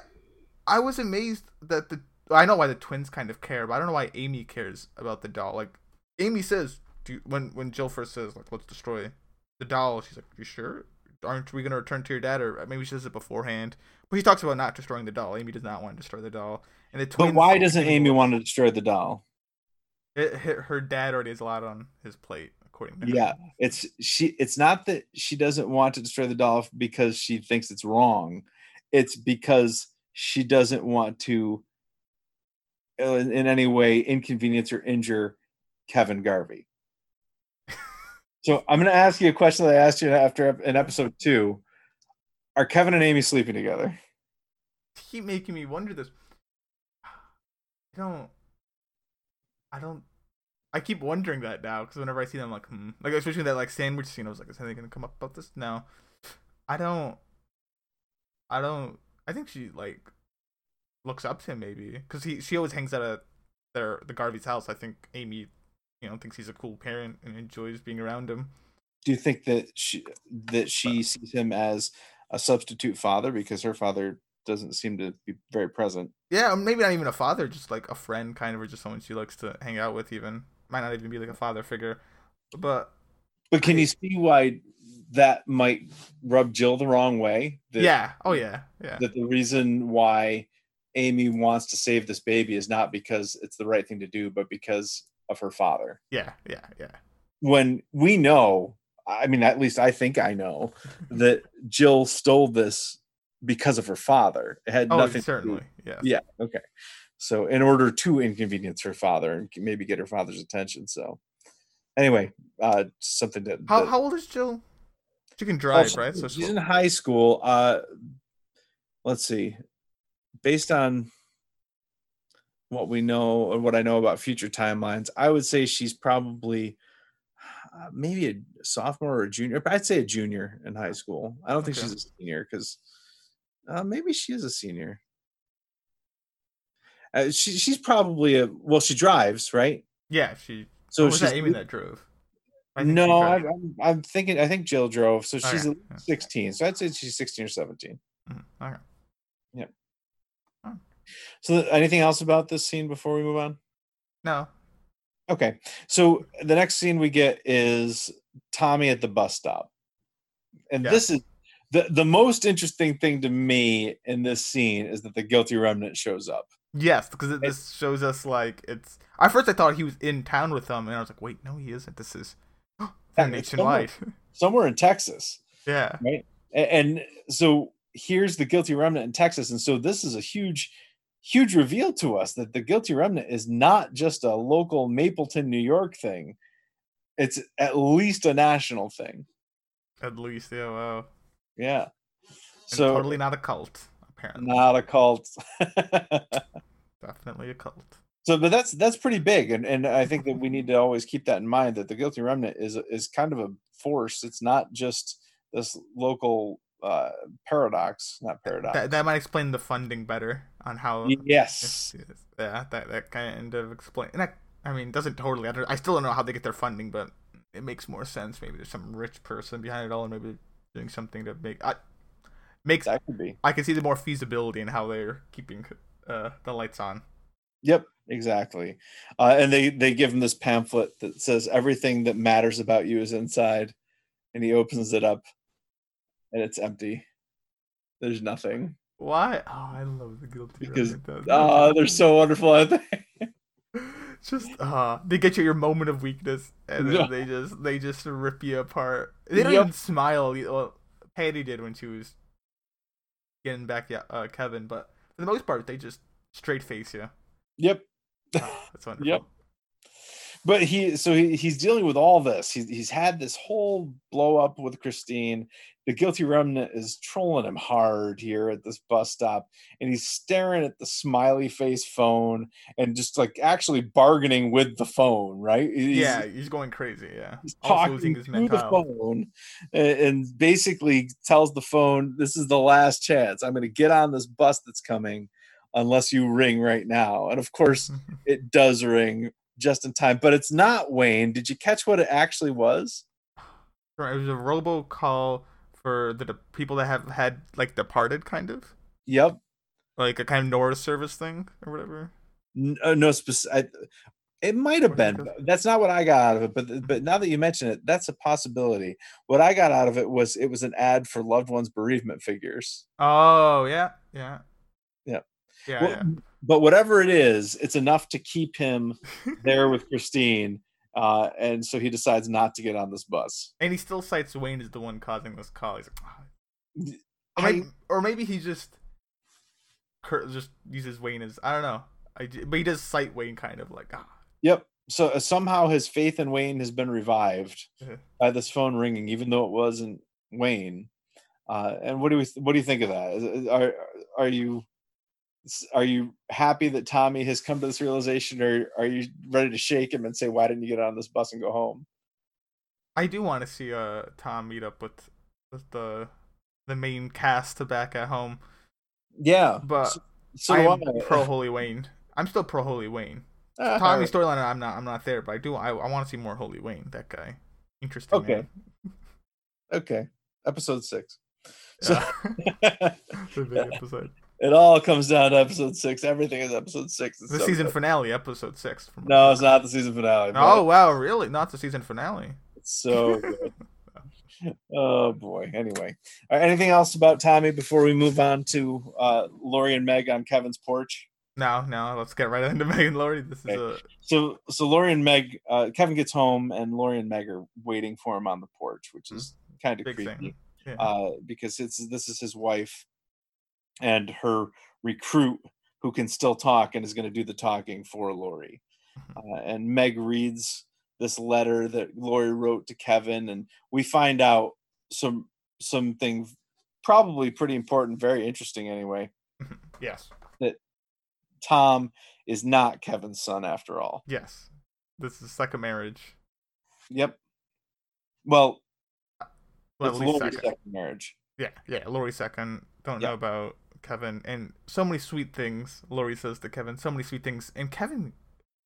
I was amazed that the. I know why the twins kind of care, but I don't know why Amy cares about the doll. Like Amy says, do you, when when Jill first says like let's destroy the doll, she's like, "You sure? Aren't we gonna return to your dad?" Or uh, maybe she says it beforehand. But he talks about not destroying the doll. Amy does not want to destroy the doll. And the twins. But why doesn't Amy want to destroy the doll? It, her her dad already has a lot on his plate, according to her. Yeah, it's she. It's not that she doesn't want to destroy the doll because she thinks it's wrong. It's because she doesn't want to, uh, in, in any way, inconvenience or injure Kevin Garvey. so I'm going to ask you a question that I asked you after in episode two: Are Kevin and Amy sleeping together? keep making me wonder this. I don't. I don't. I keep wondering that now because whenever I see them, I'm like, hmm. Like especially that like sandwich scene, I was like, is anything gonna come up about this? No, I don't. I don't. I think she like looks up to him maybe because he she always hangs out at their the Garvey's house. I think Amy, you know, thinks he's a cool parent and enjoys being around him. Do you think that she that she sees him as a substitute father because her father doesn't seem to be very present? Yeah, um, maybe not even a father, just like a friend, kind of, or just someone she likes to hang out with. Even might not even be like a father figure, but But can you see why that might rub Jill the wrong way? That, yeah, oh yeah, yeah, That the reason why Amy wants to save this baby is not because it's the right thing to do, but because of her father. yeah, yeah, yeah. When we know, I mean, at least I think I know (laughs) that Jill stole this because of her father. It had Oh, nothing. certainly, yeah. Yeah. Okay. So in order to inconvenience her father and maybe get her father's attention. So anyway, uh, something that How that- how old is Jill? She can Oh, drive, she- right? So she's in high school. Uh, let's see. Based on what we know or what I know about future timelines, I would say she's probably uh, maybe a sophomore or a junior. but I'd say a junior in high school. I don't think Okay. she's a senior because uh, maybe she is a senior. Uh, she, she's probably a well. She drives, right? yeah. She So was she's that Amy that drove? I no. drove. I'm, I'm, I'm thinking. I think Jill drove, so she's Okay, 16. So I'd say she's 16 or 17. Mhm, Okay. So anything else about this scene before we move on? No. Okay. So the next scene we get is Tommy at the bus stop. And Yeah. this is the the most interesting thing to me in this scene is that the guilty remnant shows up. Yes, because it, this shows us like it's. At first, I thought he was in town with them, and I was like, "Wait, no, he isn't. This is (gasps) Yeah, nationwide." (laughs) Somewhere in Texas. yeah, A- And, so here's the guilty remnant in Texas, and so this is a huge, huge reveal to us that the guilty remnant is not just a local Mapleton, New York thing. It's at least a national thing. At least, yeah, wow. Yeah. And So totally not a cult, apparently. not a cult. (laughs) Definitely a cult. so but that's that's pretty big and and i think that we need to always keep that in mind that the guilty remnant is is kind of a force it's not just this local uh paradox not paradox That, that might explain the funding better on how. Yes. Yeah, that that kind of explain. And that, I mean, doesn't totally. I, don't, I still don't know how they get their funding, but it makes more sense. Maybe there's some rich person behind it all, and maybe doing something to make. I makes. that could be I can see the more feasibility in how they're keeping uh, the lights on. yep exactly uh and they they give him this pamphlet that says everything that matters about you is inside and he opens it up and it's empty there's nothing Why? Oh, I love the guilty. because oh they're so wonderful aren't they just uh they get you your moment of weakness and then Yeah. they just they just rip you apart they don't Yep. even smile well patty did when she was getting back uh kevin but for the most part they just straight face you yep Oh, that's (laughs) wonderful Yep. But he so he, he's dealing with all this. He's, he's had this whole blow up with christine. The guilty remnant is trolling him hard here at this bus stop and he's staring at the smiley face phone and just like actually bargaining with the phone right? He's- yeah he's going crazy yeah. he's talking to the phone and basically tells the phone this is the last chance. I'm going to get on this bus that's coming unless you ring right now. And of course (laughs) it does ring just in time, but it's not Wayne. Did you catch what it actually was? it was a robocall for the people that have had like departed kind of Yep. like a kind of Nora service thing or whatever uh, no specific. It might have been. That's not what I got out of it. But but now that you mention it, that's a possibility. What I got out of it was it was an ad for loved ones bereavement figures. oh yeah yeah Yeah. Well, yeah But whatever it is, it's enough to keep him (laughs) there with Christine. Uh, and so he decides not to get on this bus. And he still cites Wayne as the one causing this call. He's like, "Ah." or maybe, or maybe he just, cur- just uses Wayne as I don't know. I, but he does cite Wayne kind of like ah. Yep. So uh, somehow his faith in Wayne has been revived Mhm. by this phone ringing, even though it wasn't Wayne. Uh, and what do we what do you think of that? Are are you are you happy that Tommy has come to this realization, or are you ready to shake him and say, "Why didn't you get on this bus and go home?" I do want to see uh Tom meet up with with the the main cast back at home, Yeah, but so, so I'm (laughs) pro Holy Wayne. I'm still pro Holy Wayne. Ah, Tommy's storyline, I'm not. I'm not there, but I do. I, I want to see more Holy Wayne. That guy, interesting. Okay. man. okay, episode six. So (laughs) Yeah. the big (laughs) episode. It all comes down to episode six. Everything is episode six. It's The so season good. finale, episode six. No, it's not the season finale. Oh wow, really? Not the season finale. It's so good. (laughs) oh boy. Anyway, right, anything else about Tommy before we move on to uh, Laurie and Meg on Kevin's porch? No, no. Let's get right into (laughs) Megan Laurie. This is a So, so Laurie and Meg, uh, Kevin gets home, and Laurie and Meg are waiting for him on the porch, which is kind of creepy. Yeah. uh, because it's this is his wife and her recruit who can still talk and is going to do the talking for Laurie. Mhm. Uh, and Meg reads this letter that Laurie wrote to Kevin, and we find out some something probably pretty important, very interesting anyway. yes, that Tom is not Kevin's son after all. yes. This is second marriage. Yep. Well, Well, it's least Laurie's second. second marriage. Yeah, yeah. Laurie second. Don't Yeah. know about Kevin, and so many sweet things. Laurie says to Kevin, so many sweet things, and Kevin.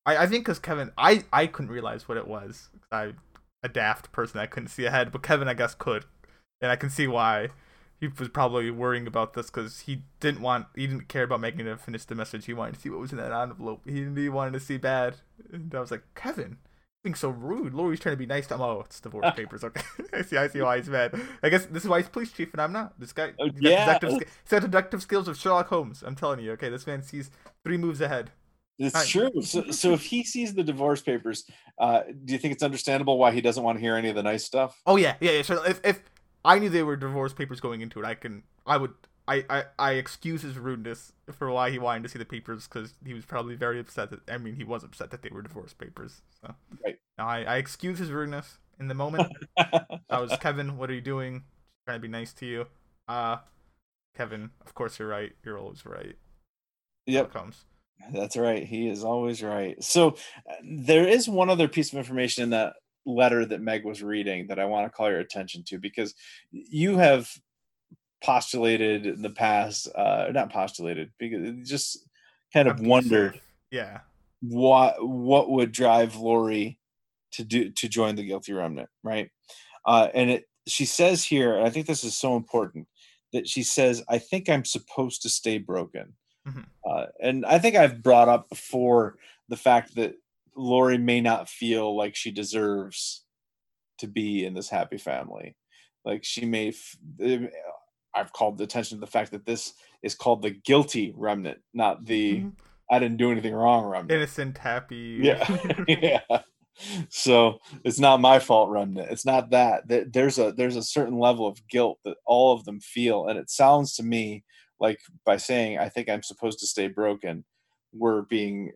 I, I think because Kevin, I I couldn't realize what it was. I a daft person, I couldn't see ahead, but Kevin, I guess, could, and I can see why. He was probably worrying about this because he didn't want, he didn't care about making it finish the message. He wanted to see what was in that envelope. He, he wanted to see bad. And I was like, Kevin, being so rude. Laurie's trying to be nice to him. Oh, it's divorce papers. Okay, I (laughs) see. I see why he's mad. I guess this is why he's police chief and I'm not. This guy, Oh, he's got yeah. deductive, he's got deductive skills of Sherlock Holmes. I'm telling you. Okay, this man sees three moves ahead. It's Right. true. So, so if he sees the divorce papers, uh, do you think it's understandable why he doesn't want to hear any of the nice stuff? Oh yeah, yeah, yeah. So if if I knew they were divorce papers going into it, I can, I would, I, I, I excuse his rudeness for why he wanted to see the papers because he was probably very upset that I mean he was upset that they were divorce papers. So Right. now I, I excuse his rudeness in the moment. (laughs) I was Kevin. What are you doing? Trying to be nice to you. Uh, Kevin. Of course you're right. You're always right. yep. Comes. That's right. He is always right. So uh, there is one other piece of information in that letter that Meg was reading that I want to call your attention to because you have postulated in the past, uh, not postulated, because just kind of wondered Yeah. what what would drive Laurie to do to join the guilty remnant, right? Uh, and it she says here, and I think this is so important that she says, "I think I'm supposed to stay broken," Mhm. uh, and I think I've brought up before the fact that Laurie may not feel like she deserves to be in this happy family, like she may. F- I've called the attention to the fact that this is called the guilty remnant, not the Mhm. I didn't do anything wrong remnant. Innocent, happy. Yeah, (laughs) (laughs) yeah. So it's not my fault, remnant. It's not that. There- There's a there's a certain level of guilt that all of them feel, and it sounds to me like by saying I think I'm supposed to stay broken, we're being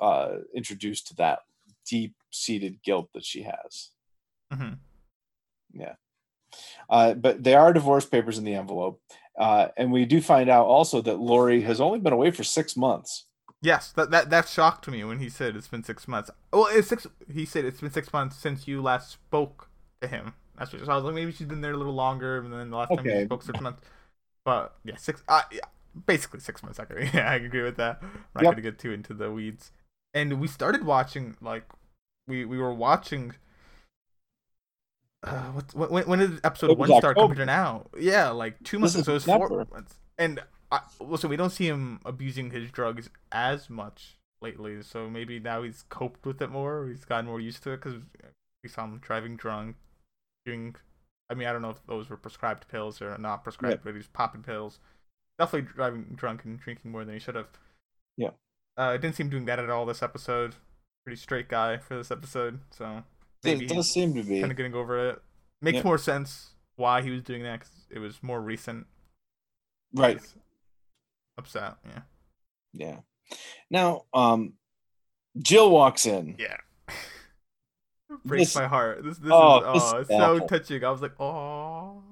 uh, introduced to that deep seated guilt that she has. Mhm. Uh, but they are divorce papers in the envelope, uh, and we do find out also that Laurie has only been away for six months. Yes, that, that that shocked me when he said it's been six months. Well, it's six. He said it's been six months since you last spoke to him. That's what so I was like. Maybe she's been there a little longer, and then the last time Okay. you spoke six months. But yeah, six. Uh, yeah, basically six months. I can, (laughs) yeah, I agree with that. I'm not Yep. gonna get too into the weeds. And we started watching like we we were watching. (sighs) Uh, what, when, when did episode one start October. coming out? Yeah, like two months. So it was four months. And I, listen, we don't see him abusing his drugs as much lately. So maybe now he's coped with it more. Or he's gotten more used to it because we saw him driving drunk, doing. I mean, I don't know if those were prescribed pills or not prescribed, but he's popping pills. Definitely driving drunk and drinking more than he should have. Yeah. Uh, I didn't see him doing that at all this episode. Pretty straight guy for this episode. So maybe It does seem to be. kind of getting over it. Makes Yeah. more sense why he was doing that because it was more recent. Right. Upset. Yeah. Yeah. Now, um, Jill walks in. Yeah. (laughs) Breaks This- my heart. This this Oh, is oh, it's so touching. I was like, oh.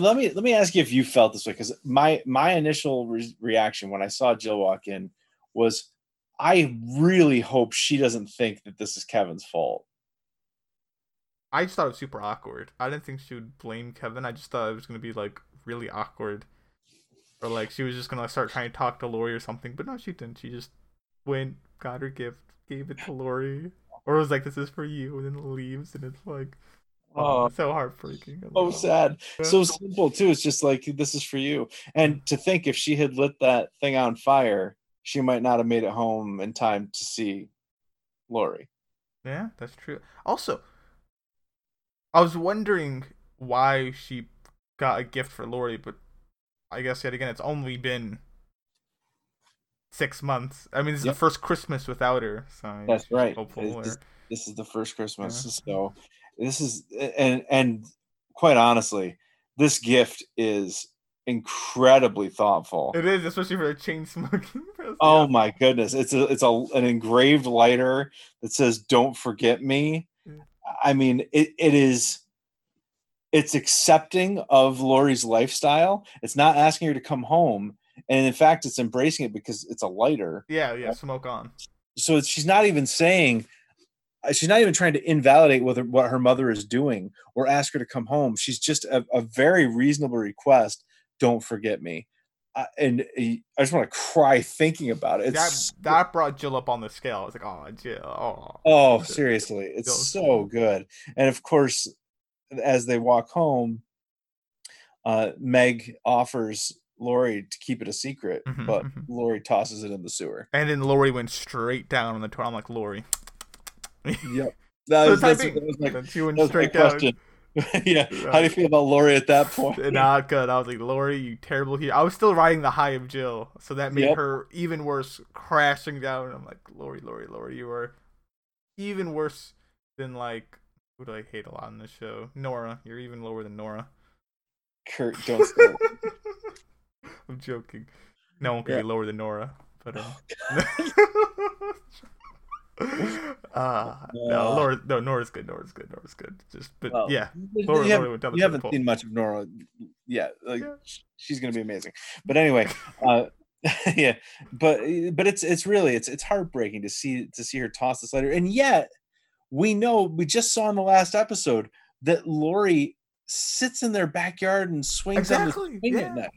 Let me let me ask you if you felt this way because my my initial re- reaction when I saw Jill walk in was, I really hope she doesn't think that this is Kevin's fault. I just thought it was super awkward. I didn't think she would blame Kevin. I just thought it was gonna be like really awkward, or like she was just gonna start trying to talk to Laurie or something. But no, she didn't. She just went, got her gift, gave it to Laurie, or was like, "This is for you," and then leaves, and it's like, oh, Oh. so heartbreaking. I'm So oh. sad, so simple too. It's just like this is for you. And to think if she had lit that thing on fire, she might not have made it home in time to see Laurie. Yeah, that's true. Also, I was wondering why she got a gift for Laurie, but I guess yet again, it's only been six months. I mean, this is Yep. the first Christmas without her, so That's right. Or- just- this is the first Christmas. Yeah. So this is and and quite honestly, this gift is incredibly thoughtful. It is, especially for a chain smoking. (laughs) person. Oh my goodness. It's a it's a an engraved lighter that says don't forget me. I mean, it, it is it's accepting of Laurie's lifestyle. It's not asking her to come home. And in fact, it's embracing it because it's a lighter. yeah, yeah. Smoke on. so it's, she's not even saying she's not even trying to invalidate whether what her mother is doing or ask her to come home she's just a, a very reasonable request don't forget me uh, and i just want to cry thinking about it it's that that brought Jill up on the scale. I was like, oh, Jill. Oh, oh seriously it's Jill's so good and of course as they walk home uh meg offers laurie to keep it a secret Mhm, but mhm. laurie tosses it in the sewer And then Laurie went straight down on the toilet. I'm like, Laurie. yep (laughs) that For was, the time that's, being. that was my went That was my straight down. question. (laughs) yeah. How do you feel about Laurie at that point? (laughs) Not good. I was like, Laurie, you terrible here. I was still riding the high of Jill, so that made Yep. her even worse, crashing down. I'm like, Laurie, Laurie, Laurie, you are even worse than like who do I hate a lot in this show? Nora. You're even lower than Nora. Kurt, (laughs) don't. I'm joking. No one can Yeah. be lower than Nora, but uh, (laughs) uh no. Laura, no, Nora's good. Nora's good. Nora's good. Just, but yeah, you, haven't- Laura went down the you haven't seen much of Nora yet. Like Yeah. she's gonna be amazing. But anyway, uh, (laughs) yeah. But but it's it's really it's it's heartbreaking to see to see her toss this letter, and yet we know we just saw in the last episode that Laurie sits in their backyard and swings on the swing yeah. at night.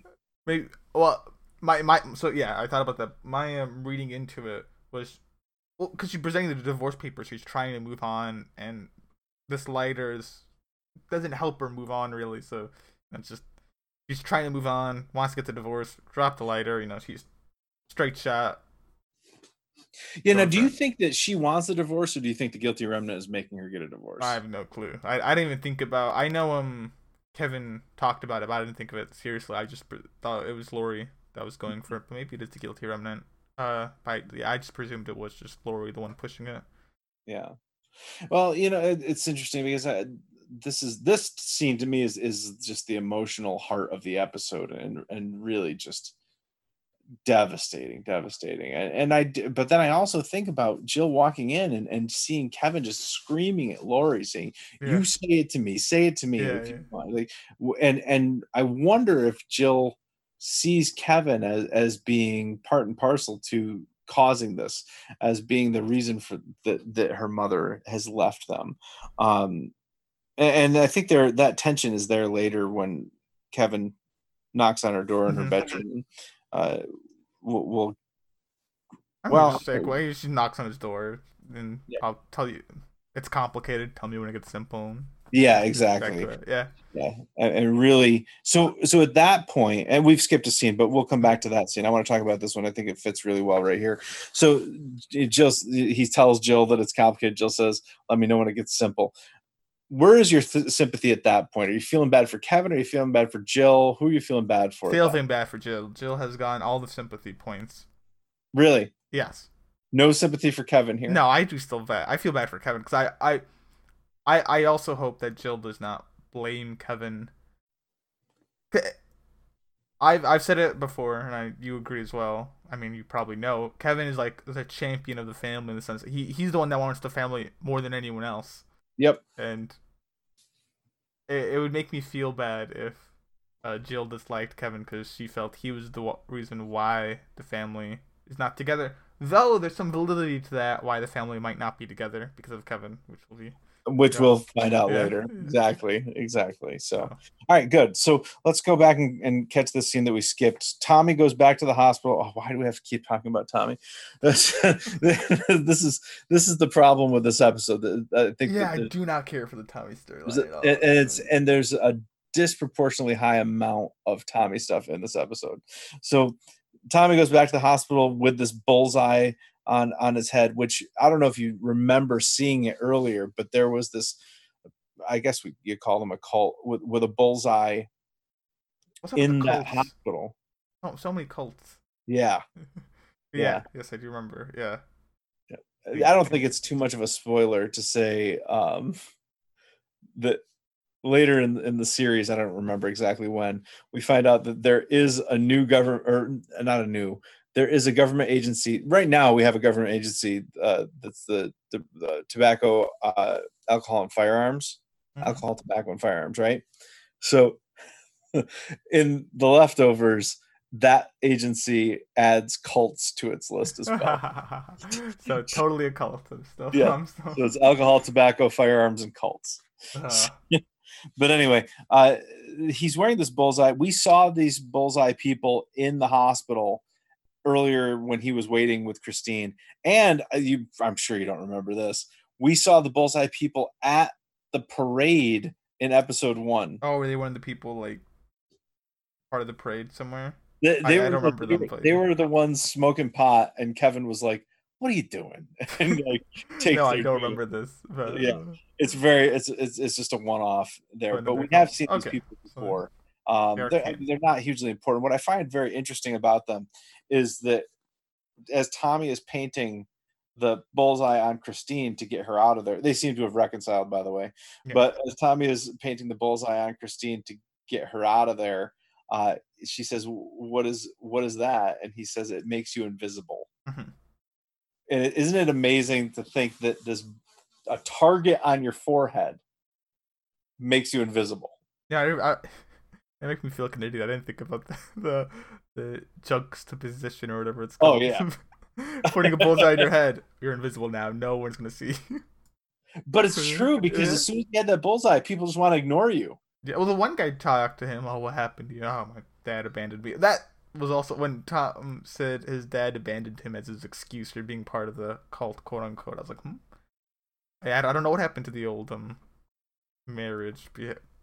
Maybe. Well, my my. So yeah, I thought about that. My um, reading into it was, well, because she's presenting the divorce papers, she's trying to move on, and this lighter is doesn't help her move on really. So it's just she's trying to move on, wants to get the divorce, drop the lighter. You know, she's straight shot. Yeah. Now, do you think that she wants a divorce, or do you think the guilty remnant is making her get a divorce? I have no clue. I I didn't even think about. I know um Kevin talked about it, but I didn't think of it seriously. I just thought it was Laurie that was going for it. But maybe it is the guilty remnant. Uh, I I just presumed it was just Laurie, the one pushing it. Yeah. Well, you know, it, it's interesting because I, this is this scene to me is is just the emotional heart of the episode and and really just devastating, devastating. And, and I but then I also think about Jill walking in and, and seeing Kevin just screaming at Laurie saying, Yeah. "You say it to me, say it to me." Yeah, if you yeah. want." Like and and I wonder if Jill sees Kevin as as being part and parcel to causing this as being the reason for that that her mother has left them um and, and i think there that tension is there later when kevin knocks on her door in her Mhm. bedroom uh we'll, we'll Well- well, just like, well, she knocks on his door, and Yeah. I'll tell you, it's complicated. Tell me when it gets simple. Yeah exactly. it. Yeah, yeah and, really so so at that point and we've skipped a scene but we'll come back to that scene. I want to talk about this one. I think it fits really well right here. So jill he tells jill that it's complicated jill says let me know when it gets simple. Where is your th- sympathy at that point? Are you feeling bad for kevin? Are you feeling bad for jill? Who are you feeling bad for feeling bad for Jill. Jill has gotten all the sympathy points. really? Yes. no sympathy for kevin here? No, I do still bad. I feel bad for Kevin because I, I, I, I also hope that Jill does not blame Kevin. I've I've said it before, and I you agree as well. I mean, you probably know Kevin is like the champion of the family in the sense that he he's the one that wants the family more than anyone else, yep and it, it would make me feel bad if uh, Jill disliked Kevin because she felt he was the reason why the family is not together. Though there's some validity to that, why the family might not be together because of Kevin, which will be which Yeah. we'll find out Yeah. later hmm. exactly exactly so So. all right good so let's go back and, and catch this scene that we skipped tommy goes back to the hospital oh, why do we have to keep talking about tommy (laughs) this, this is this is the problem with this episode i think yeah. that I do not care for the Tommy storyline. at all. and and it's and there's a disproportionately high amount of tommy stuff in this episode so tommy goes back to the hospital with this bullseye on on his head which i don't know if you remember seeing it earlier but there was this i guess we you call them a cult with, with a bullseye What's up with in the that hospital Oh, so many cults. yeah (laughs) Yeah. Yeah. Yes, I do remember. Yeah. i don't think it's too much of a spoiler to say um that later in, in the series i don't remember exactly when we find out that there is a new government or not a new there is a government agency right now we have a government agency uh, that's the, the, the tobacco uh, alcohol and firearms Mhm. alcohol tobacco and firearms right so (laughs) in the leftovers that agency adds cults to its list as well (laughs) so totally a cult and stuff. Yeah. So it's alcohol tobacco firearms and cults uh, (laughs) but anyway, uh, he's wearing this bullseye. We saw these bullseye people in the hospital earlier when he was waiting with Christine, and uh, you, I'm sure you don't remember this. We saw the bullseye people at the parade in episode one. oh, were they one of the people like part of the parade somewhere? They, I- they I were, don't remember they, them, but- they were the ones smoking pot, and Kevin was like, "What are you doing?" (laughs) and like, (laughs) take no, I don't remember this. But, Yeah. uh, it's very it's it's, it's just a one-off there Random but we have off. seen these people before um they're they're, not hugely important what i find very interesting about them is that as tommy is painting the bullseye on christine to get her out of there they seem to have reconciled by the way Yeah. but as tommy is painting the bullseye on christine to get her out of there, uh, she says, "What is what is that?" And he says, "It makes you invisible." Mhm. And is isn't it amazing to think that this a target on your forehead makes you invisible? Yeah, I, I, it makes me feel like an idiot. I didn't think about the (laughs) the, the juxtaposition or whatever it's called. Oh, yeah. (laughs) Putting a bullseye in your head, you're invisible now. No one's gonna see. you. But it's (laughs) true because Yeah. as soon as you had that bullseye, people just want to ignore you. Yeah, well, the one guy talked to him. Oh, what happened to you? Oh, my dad abandoned me. That was also when Tom said his dad abandoned him as his excuse for being part of the cult, quote unquote. I was like, hmm. I don't know what happened to the old um marriage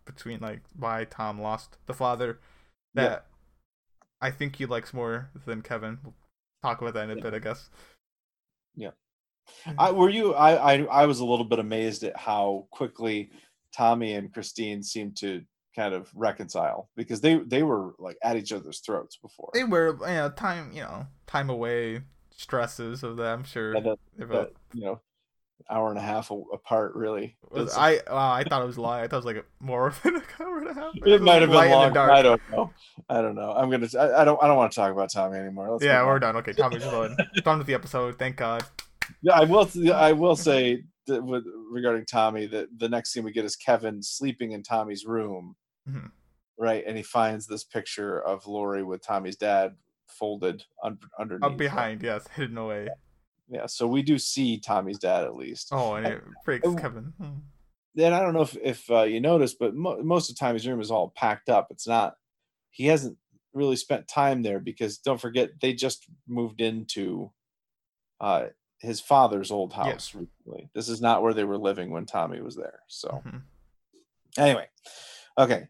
between like why Tom lost the father Yeah. that I think he likes more than Kevin. We'll talk about that in a Yeah. bit, I guess. Yeah. I were you I, I I was a little bit amazed at how quickly Tommy and Christine seemed to kind of reconcile because they they were like at each other's throats before. They were, you know, time, you know, time away stresses of that. I'm sure. Yeah, that- they But, you know, hour and a half apart really. I wow, I thought it was lie. I thought it was like more than a (laughs) hour and a half. it might have been long. I don't know. I don't know. I'm gonna. I, I don't. I don't want to talk about Tommy anymore. Let's yeah, we're on. done. Okay, Tommy's done. (laughs) done with the episode. Thank God. Yeah, I will. I will say that with regarding Tommy that the next scene we get is Kevin sleeping in Tommy's room, Mhm. right? And he finds this picture of Laurie with Tommy's dad folded un- underneath. Up behind, yes, hidden away. Yeah, so we do see Tommy's dad at least. Oh, and it breaks Oh. Kevin. Hmm. Then I don't know if if uh, you noticed, but mo- most of Tommy's room is all packed up. It's not. He hasn't really spent time there because don't forget they just moved into uh, his father's old Yeah. house recently. This is not where they were living when Tommy was there. So Mhm. anyway, okay,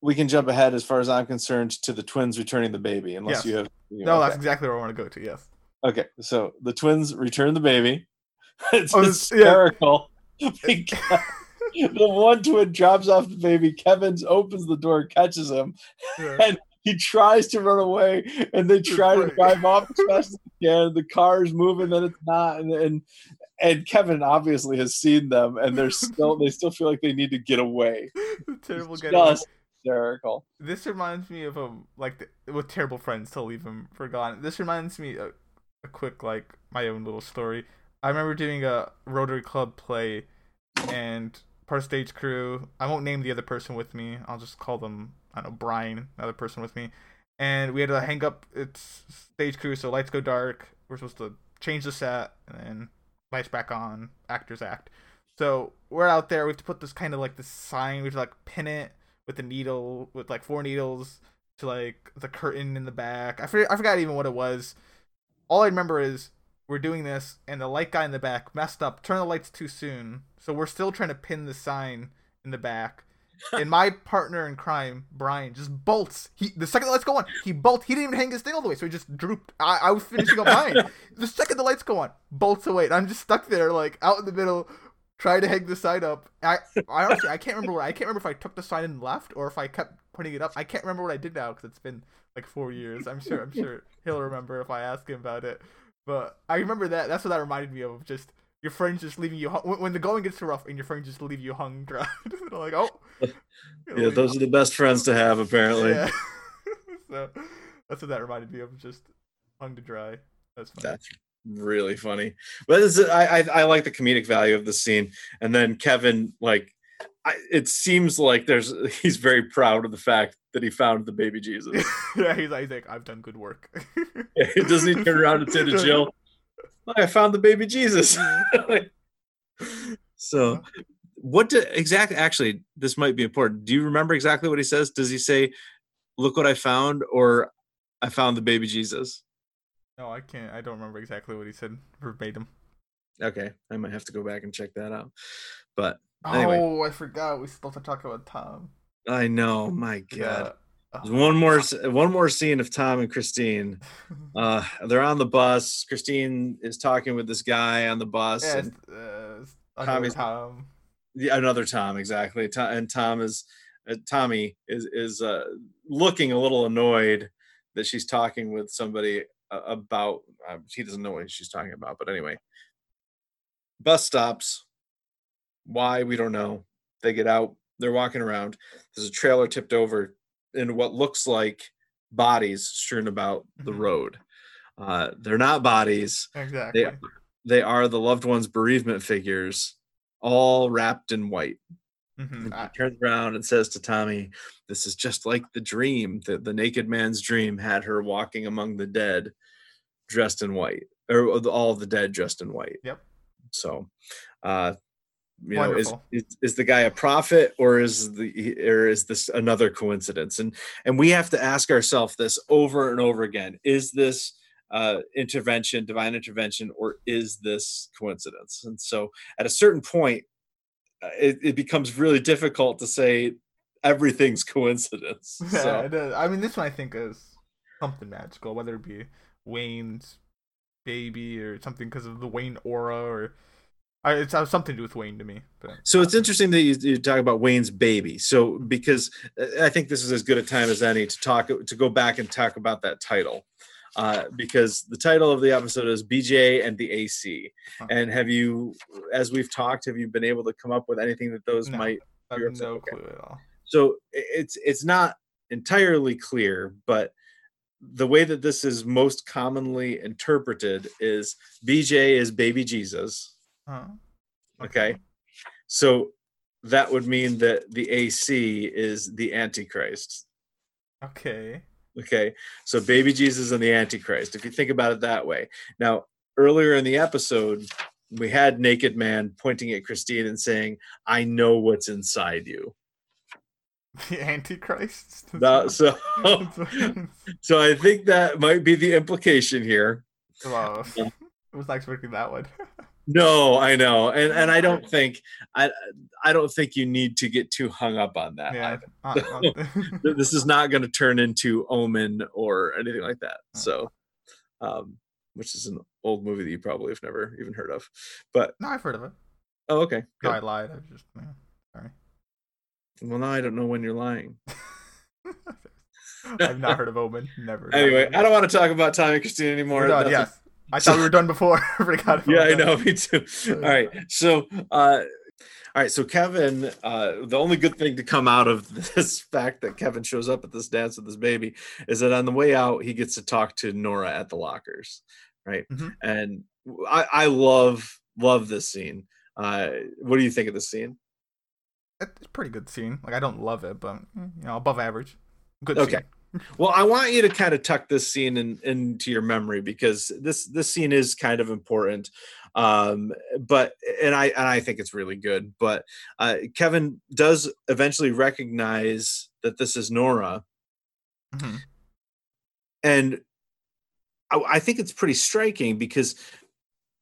we can jump ahead as far as I'm concerned to the twins returning the baby, unless Yes. you have. You No, that's exactly where I want to go to. Yes. Okay. So the twins return the baby. (laughs) It's Oh, this- yeah. hysterical. (laughs) (laughs) because the one twin drops off the baby. Kevin opens the door, catches him. Yeah. He tries to run away, and they try to drive off as fast as they can. The car's moving, then it's not, and and, and Kevin obviously has seen them, and they're still they still feel like they need to get away. the terrible It's getaway. just hysterical. This reminds me of um like the, with terrible friends to leave him forgotten. This reminds me a, a quick like my own little story. I remember doing a Rotary Club play, and part of stage crew. I won't name the other person with me. I'll just call them I don't know Brian, another person with me. And we had to hang up its stage crew, so lights go dark. We're supposed to change the set, and then lights back on. Actors act. So we're out there. We have to put this kind of like this sign. We have to like pin it with a needle with like four needles to like the curtain in the back. I forget, I forgot even what it was. All I remember is we're doing this and the light guy in the back messed up, turned the lights too soon. So we're still trying to pin the sign in the back. (laughs) and my partner in crime, Brian, just bolts. He the second the lights go on, he bolts. He didn't even hang his thing all the way, so he just drooped. I, I was finishing up mine. (laughs) the second the lights go on, bolts away. And I'm just stuck there, like out in the middle, trying to hang the sign up. I, I honestly, I can't remember what I can't remember if I took the sign and left or if I kept putting it up. I can't remember what I did now because it's been like four years. I'm sure, I'm (laughs) sure he'll remember if I ask him about it. But I remember that. That's what that reminded me of. of Just your friends just leaving you hung, when, when the going gets too rough and your friends just leave you hung (laughs) dry. (laughs) They're like, oh, Yeah, those are the best friends to have, apparently. yeah. so that's what that reminded me of. Just hung to dry. That's fine. That's really funny. But this is, I, I I like the comedic value of the scene. And then Kevin, like, I, it seems like there's (laughs) he's very proud of the fact that he found the baby Jesus. (laughs) yeah, he's like, he's like, I've done good work. (laughs) Doesn't he turn around and say to Jill, "Look, I found the baby Jesus. So, what do exactly? Actually, this might be important. Do you remember exactly what he says? Does he say, "Look what I found," or "I found the baby Jesus"? No, I can't. I don't remember exactly what he said verbatim. Okay, I might have to go back and check that out. But Anyway. Oh, I forgot. We still have to talk about Tom. I know, my God. Yeah. One more, one more scene of Tom and Christine. (laughs) Uh, they're on the bus. Christine is talking with this guy on the bus, yeah, and it's, uh, Tommy's- Tom. Yeah, another Tom, exactly. To- and Tom is uh, Tommy is is uh, looking a little annoyed that she's talking with somebody about. Uh, he doesn't know what she's talking about, but anyway. Bus stops. Why we don't know. They get out. they're walking around. There's a trailer tipped over in what looks like bodies strewn about the Mhm. road. Uh, they're not bodies. Exactly. They they are the loved ones' bereavement figures, all wrapped in white. Mhm. And he turns around and says to Tommy, "This is just like the dream. The the naked man's dream had her walking among the dead, dressed in white, or all the dead dressed in white." Yep. So, uh, you know, is, is is the guy a prophet, or is the or is this another coincidence? And and we have to ask ourselves this over and over again: Is this uh, intervention, divine intervention, or is this coincidence? And so, at a certain point, uh, it, it becomes really difficult to say everything's (laughs) coincidence. Yeah, (laughs) So, it is. I mean, this one I think is something magical, whether it be Wayne's baby or something because of the Wayne aura, or I, it's has something to do with Wayne to me. But so it's interesting that you, you talk about Wayne's baby. So because uh, I think this is as good a time as any to talk to go back and talk about that title. Uh, because the title of the episode is BJ and the AC. Huh. And have you, as we've talked, have you been able to come up with anything that those No. might I have no okay. clue at all. so it's it's not entirely clear but the way that this is most commonly interpreted is bj is baby jesus Huh? okay so that would mean that the ac is the antichrist Okay. okay so baby jesus and the antichrist if you think about it that way now earlier in the episode we had naked man pointing at christine and saying i know what's inside you (laughs) The Antichrist. (laughs) That- so (laughs) So I think that might be the implication here. Wow. I was not expecting that one. No, I know, and and I don't (laughs) think I I don't think you need to get too hung up on that. yeah. (laughs) This is not going to turn into Omen or anything like that. So, um, which is an old movie that you probably have never even heard of. But no, I've heard of it. oh, okay. No. I lied. I just yeah, sorry. Well, now I don't know when you're lying. (laughs) I've not heard of Omen. Never. Anyway, I don't want to talk about Tommy and Christine anymore. A- yes. I thought we were done before. (laughs) I forgot. yeah i know me too all right so uh all right so kevin uh the only good thing to come out of (laughs) this fact that kevin shows up at this dance with his baby is that on the way out he gets to talk to nora at the lockers right Mhm. and i i love love this scene uh what do you think of this scene It's a pretty good scene. Like I don't love it, but mm, you know, above average. Good. Okay. Scene. Well, I want you to kind of tuck this scene in, into your memory because this this scene is kind of important. Um, but and I and I think it's really good. But uh, Kevin does eventually recognize that this is Nora, Mhm. and I, I think it's pretty striking because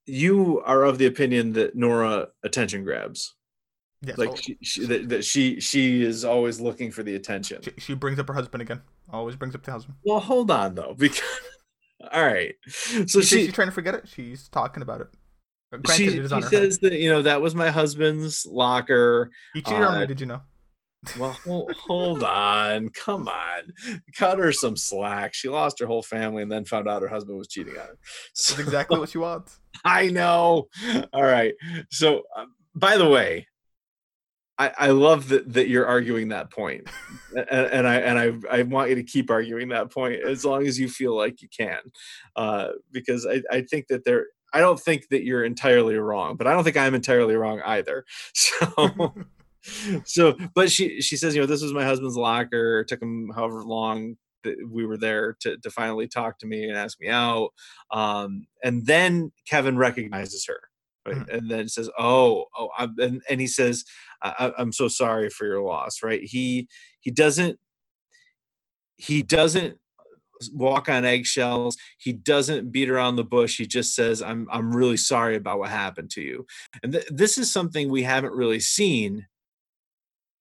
you are of the opinion that Nora attention grabs, Yes. like oh, she, she, that, that she she is always looking for the attention. she, she brings up her husband again. Always brings up the husband. Well, hold on though, (laughs) because all right. So So she she's trying to forget it. She's talking about it. Uh, Granted, she, it is she on her says that you know that was my husband's locker. He cheated on uh, me. Did you know? Well, (laughs) hold, hold on, come on, cut her some slack. She lost her whole family and then found out her husband was cheating on her. (laughs) So, That's exactly what she wants. I know. All right. So, um, by the way, I, I love that, that you're arguing that point, and, and I and I I want you to keep arguing that point as long as you feel like you can, uh, because I, I think that there. I don't think that you're entirely wrong, but I don't think I'm entirely wrong either. (laughs) So, (laughs) so, but she she says, you know, this was my husband's locker. It took him however long that we were there to to finally talk to me and ask me out. Um, and then Kevin recognizes her, right? Mhm. and then says, "Oh, oh," I'm, and and he says, I, I- "I'm so sorry for your loss." Right? He he doesn't he doesn't walk on eggshells. He doesn't beat around the bush. He just says, "I'm I'm really sorry about what happened to you." And th- this is something we haven't really seen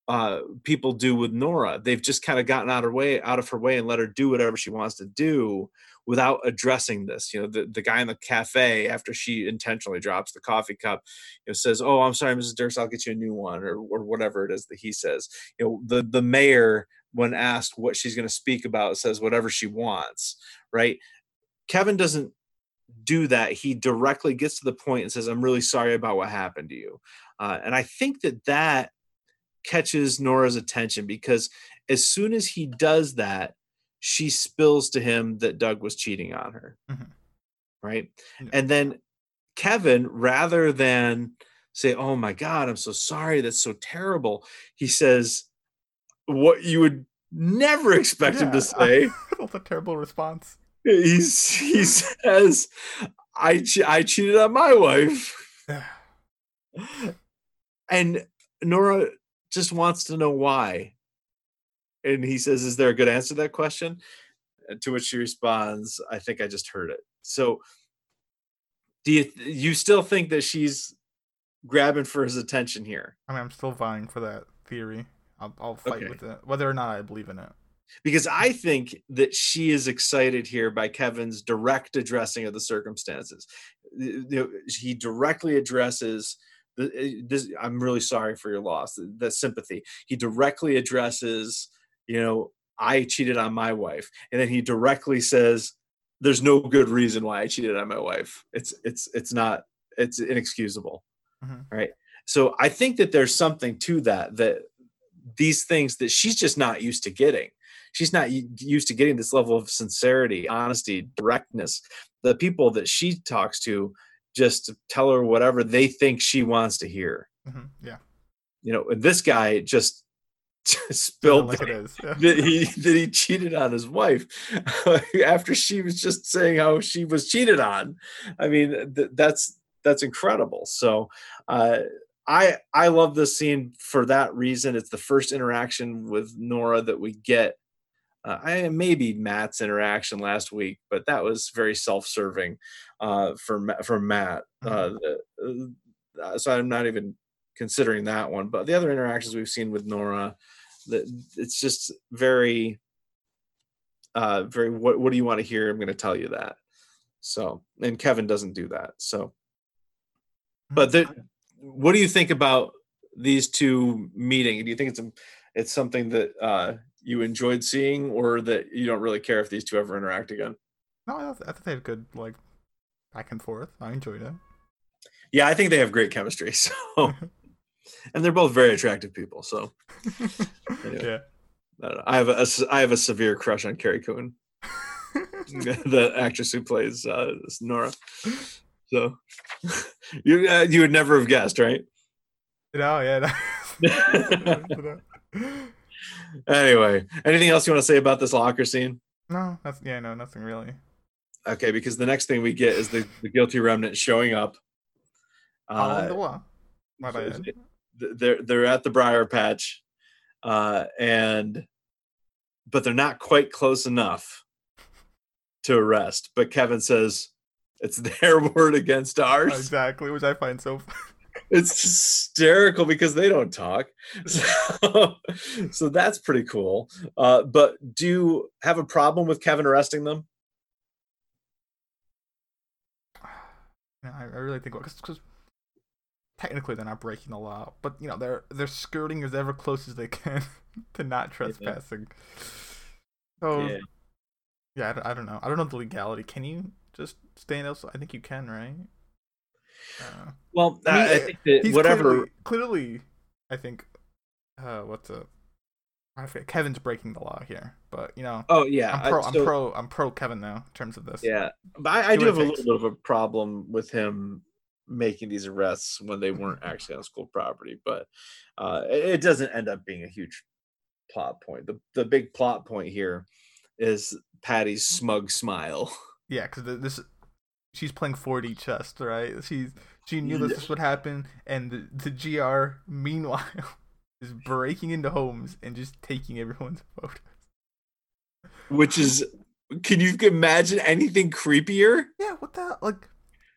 uh people do with Nora. They've just kind of gotten out of her way out of her way and let her do whatever she wants to do without addressing this. You know, the, the guy in the cafe after she intentionally drops the coffee cup, you know, says, Oh, I'm sorry, Mrs. Durst, I'll get you a new one, or or whatever it is that he says. You know, the the mayor, when asked what she's going to speak about, says whatever she wants, right? Kevin doesn't do that. He directly gets to the point and says, I'm really sorry about what happened to you. Uh, and I think that that catches Nora's attention because as soon as he does that, she spills to him that Doug was cheating on her. Mhm. Right. Yeah. And then Kevin, rather than say, Oh my God, I'm so sorry. That's so terrible, he says what you would never expect him to say. (laughs) That's a terrible response. He's, he (laughs) says, I, che- I cheated on my wife. And Nora just wants to know why. And he says, Is there a good answer to that question? And to which she responds, I think I just heard it. So do you you still think that she's grabbing for his attention here? I mean, I'm still vying for that theory. I'll, I'll fight Okay. with it, whether or not I believe in it. Because I think that she is excited here by Kevin's direct addressing of the circumstances. He directly addresses the, eh, this. I'm really sorry for your loss. The sympathy. He directly addresses, you know, I cheated on my wife, and then he directly says, "There's no good reason why I cheated on my wife. It's it's it's not. It's inexcusable." Mhm. Right. So I think that there's something to that. That these things that she's just not used to getting she's not used to getting this level of sincerity, honesty, directness. The people that she talks to just tell her whatever they think she wants to hear. hmm Yeah, You know, and this guy just spilled like that, it is. Yeah. that he that he cheated on his wife (laughs) after she was just saying how she was cheated on. I mean, th- that's that's incredible. So, uh, I I love this scene for that reason. It's the first interaction with Nora that we get. Uh, I maybe Matt's interaction last week, but that was very self-serving uh, for from Matt. Uh, the- uh, so I'm not even considering that one. But the other interactions we've seen with Nora, that it's just very, uh, very. What What do you want to hear? I'm going to tell you that. So, and Kevin doesn't do that. So, but the, what do you think about these two meeting? Do you think it's a, it's something that uh, you enjoyed seeing, or that you don't really care if these two ever interact again? No, I, th- I think they had good like back and forth. I enjoyed it. Yeah, I think they have great chemistry. (laughs) So, (laughs) and they're both very attractive people. So, (laughs) Anyway. yeah. I. I have a, I have a severe crush on Carrie Coon, (laughs) the actress who plays uh, Nora. So, (laughs) you uh, you would never have guessed, right? no, yeah. no. Anyway, anything else you want to say about this locker scene? no, that's yeah, no, nothing really. Okay, because the next thing we get is the, the guilty remnant showing up. Uh, the law. My so bad. th- they're they're at the briar patch, uh, and but they're not quite close enough to arrest. But Kevin says it's (laughs) their word against ours. Exactly, which I find so. (laughs) It's hysterical because they don't talk. (laughs) So, so that's pretty cool. Uh, but do you have a problem with Kevin arresting them? (sighs) I really think because technically they're not breaking the law, but you know they're they're skirting as ever close as they can (laughs) to not trespassing. So Yeah. yeah, I, don't- I don't know. I don't know the legality. Can you just stand outside? I think you can, right? Uh, Well, I mean, I, I think that whatever. Clearly, clearly, I think. Uh, what's a? I forget. Kevin's breaking the law here, but you know, Oh yeah, I'm pro. I, I'm so- pro. I'm pro Kevin now in terms of this. Yeah, but I, I Do do have a little bit of a problem with him making these arrests when they weren't actually on school property. But uh, it, doesn't end up being a huge plot point. The the big plot point here is Patty's smug smile. (laughs) Yeah, because this she's playing 4D chess, right? She's she knew that this would happen, and the, the GR meanwhile (laughs) is breaking into homes and just taking everyone's (laughs) photos. which is can you imagine anything creepier Yeah, what the like?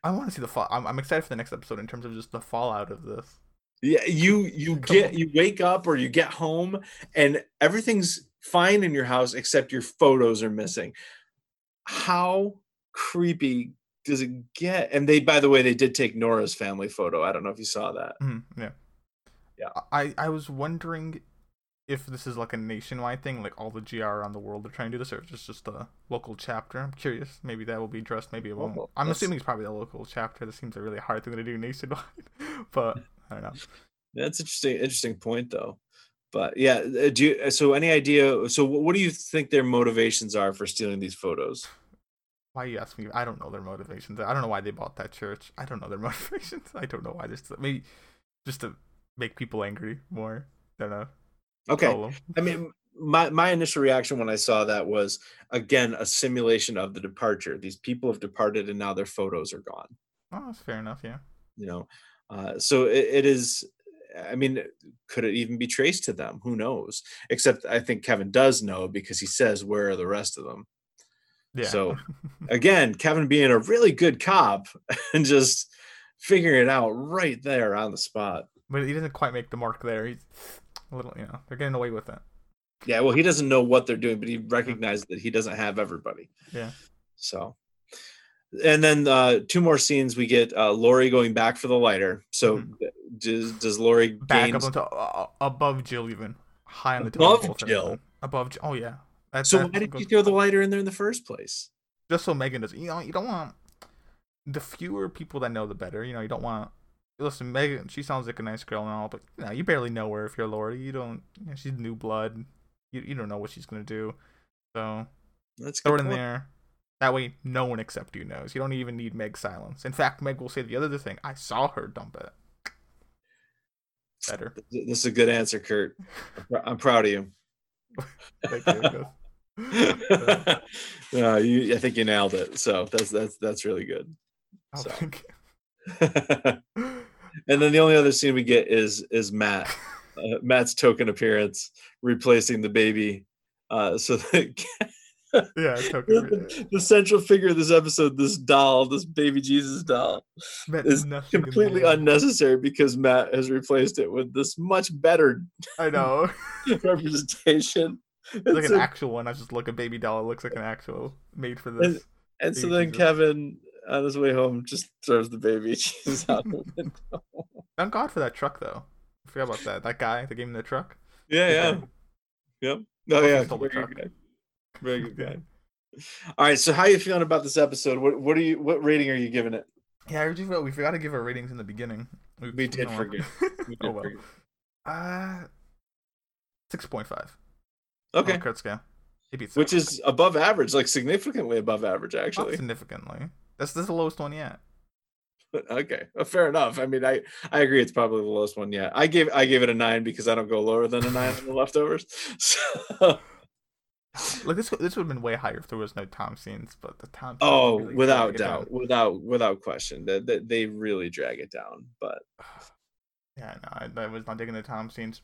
I want to see the fall. I'm, I'm excited for the next episode in terms of just the fallout of this. yeah you you Come get on. you wake up or you get home and everything's fine in your house except your photos are missing how creepy does it get and they by the way they did take nora's family photo i don't know if you saw that Mhm, yeah, Yeah. I I was wondering if this is like a nationwide thing, like all the GR around the world are trying to do this, or if it's just a local chapter. I'm curious. Maybe that will be addressed. Maybe it won't. I'm that's- assuming it's probably a local chapter. This seems a really hard thing to do nationwide, (laughs) but I don't know. That's interesting. Interesting point, though. But yeah, uh, do you, so any idea? So what do you think their motivations are for stealing these photos? Why you ask me? I don't know their motivations. I don't know why they bought that church. I don't know their (laughs) motivations. I don't know why they're maybe just to make people angry more. I don't know. Okay. I mean, my my initial reaction when I saw that was again a simulation of the departure. These people have departed and now their photos are gone. Oh, that's fair enough. Yeah. You know, uh, so it, it is. I mean, could it even be traced to them? Who knows? Except I think Kevin does know because he says, "Where are the rest of them?" Yeah. So (laughs) again, Kevin being a really good cop (laughs) and just figuring it out right there on the spot. But he doesn't quite make the mark there. He's a little, you know, they're getting away with it. Yeah, well, he doesn't know what they're doing, but he recognized that he doesn't have everybody. Yeah. So, and then uh, two more scenes. We get uh, Laurie going back for the lighter. So, mm-hmm. does does Laurie back gain... up onto, uh, above Jill, even high on the top above Jill? Above. Oh yeah. That's, so why did you throw the lighter in there in the first place? Just so Megan doesn't. You know, you don't want the fewer people that know, the better. You know, you don't want. Listen, Megan, she sounds like a nice girl and all, but you know, you barely know her if you're Laurie. You don't. You know, she's new blood. You you don't know what she's gonna do. So let's throw it in there. That way, no one except you knows. You don't even need Meg's silence. In fact, Meg will say the other thing. I saw her dump it. Better. This is a good answer, Kurt. I'm proud of you. (laughs) Thank you. (laughs) no, you, I think you nailed it. So that's that's that's really good. Oh, so. (laughs) and then the only other scene we get is is Matt, (laughs) uh, Matt's token appearance, replacing the baby. Uh, so (laughs) that yeah, the, the, central figure of this episode, this doll, this baby Jesus doll, Matt is completely unnecessary because Matt has replaced it with this much better. I know (laughs) representation it's like an actual one. I just look a baby doll. It looks like an actual made for this. And, and so then. Kevin, on his way home, just throws the baby (laughs) Jesus out the window. (laughs) Thank God for that truck, though. I forgot about that. That guy that gave him the truck. Yeah, yeah, yep. (laughs) Oh yeah, very good guy. Very good guy. All right, so how are you feeling about this episode? What what are you? What rating are you giving it? Yeah, I we forgot to give our ratings in the beginning. We, we did forget. We did oh well. Forget. Uh, six point five. Okay. On Kurt scale. Which is above average, like significantly above average, actually. Not significantly. That's this is the lowest one yet. (laughs) Okay, well, fair enough. I mean, I I agree. It's probably the lowest one yet. I gave I gave it a nine because I don't go lower than a nine on the leftovers. (laughs) So. Like this, this would have been way higher if there was no Tom scenes, but the Tom. Oh, really without doubt, without without question, that they, they, really drag it down. But (sighs) yeah, no, I, I was not digging the Tom scenes.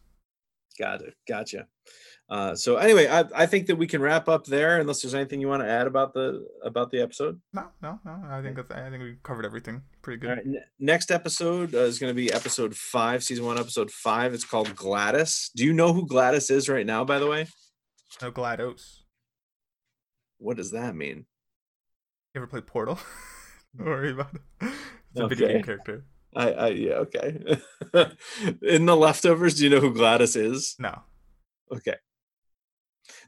Got it. Gotcha. Uh, so anyway, I, I think that we can wrap up there, unless there's anything you want to add about the about the episode. No, no, no. I think that's, I think we covered everything pretty good. N- next episode uh, is going to be episode five, season one, episode five. It's called Gladys. Do you know who Gladys is right now? By the way, no GLaDOS. What does that mean? You ever play Portal? (laughs) Don't worry about it. It's a video game character. I, I yeah okay. (laughs) In the leftovers, do you know who Gladys is? No. Okay.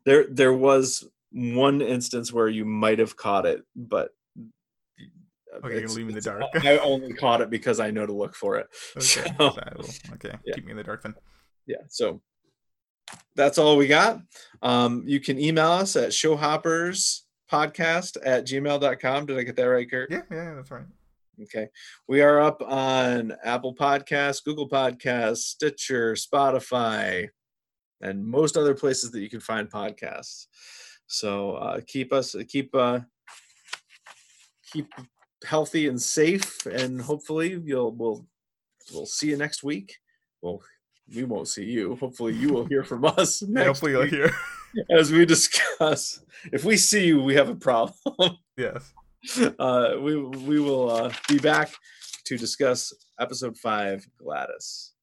There there was one instance where you might have caught it, but Okay, you're leave me in the dark. I only caught it because I know to look for it. (laughs) Okay. So, okay. Yeah. Keep me in the dark then. Yeah. So that's all we got. Um, you can email us at showhopperspodcast at gmail.com. Did I get that right, Kurt? Yeah, yeah, that's right. Okay. We are up on Apple Podcasts, Google Podcasts, Stitcher, Spotify, and most other places that you can find podcasts. So uh, keep us keep uh, keep healthy and safe, and hopefully you'll we'll we'll see you next week. Well, we won't see you. Hopefully you will hear from us. (laughs) Hopefully you'll hear (laughs) as we discuss. If we see you, we have a problem. yes. (laughs) Uh, we we will uh, be back to discuss episode five, Gladys.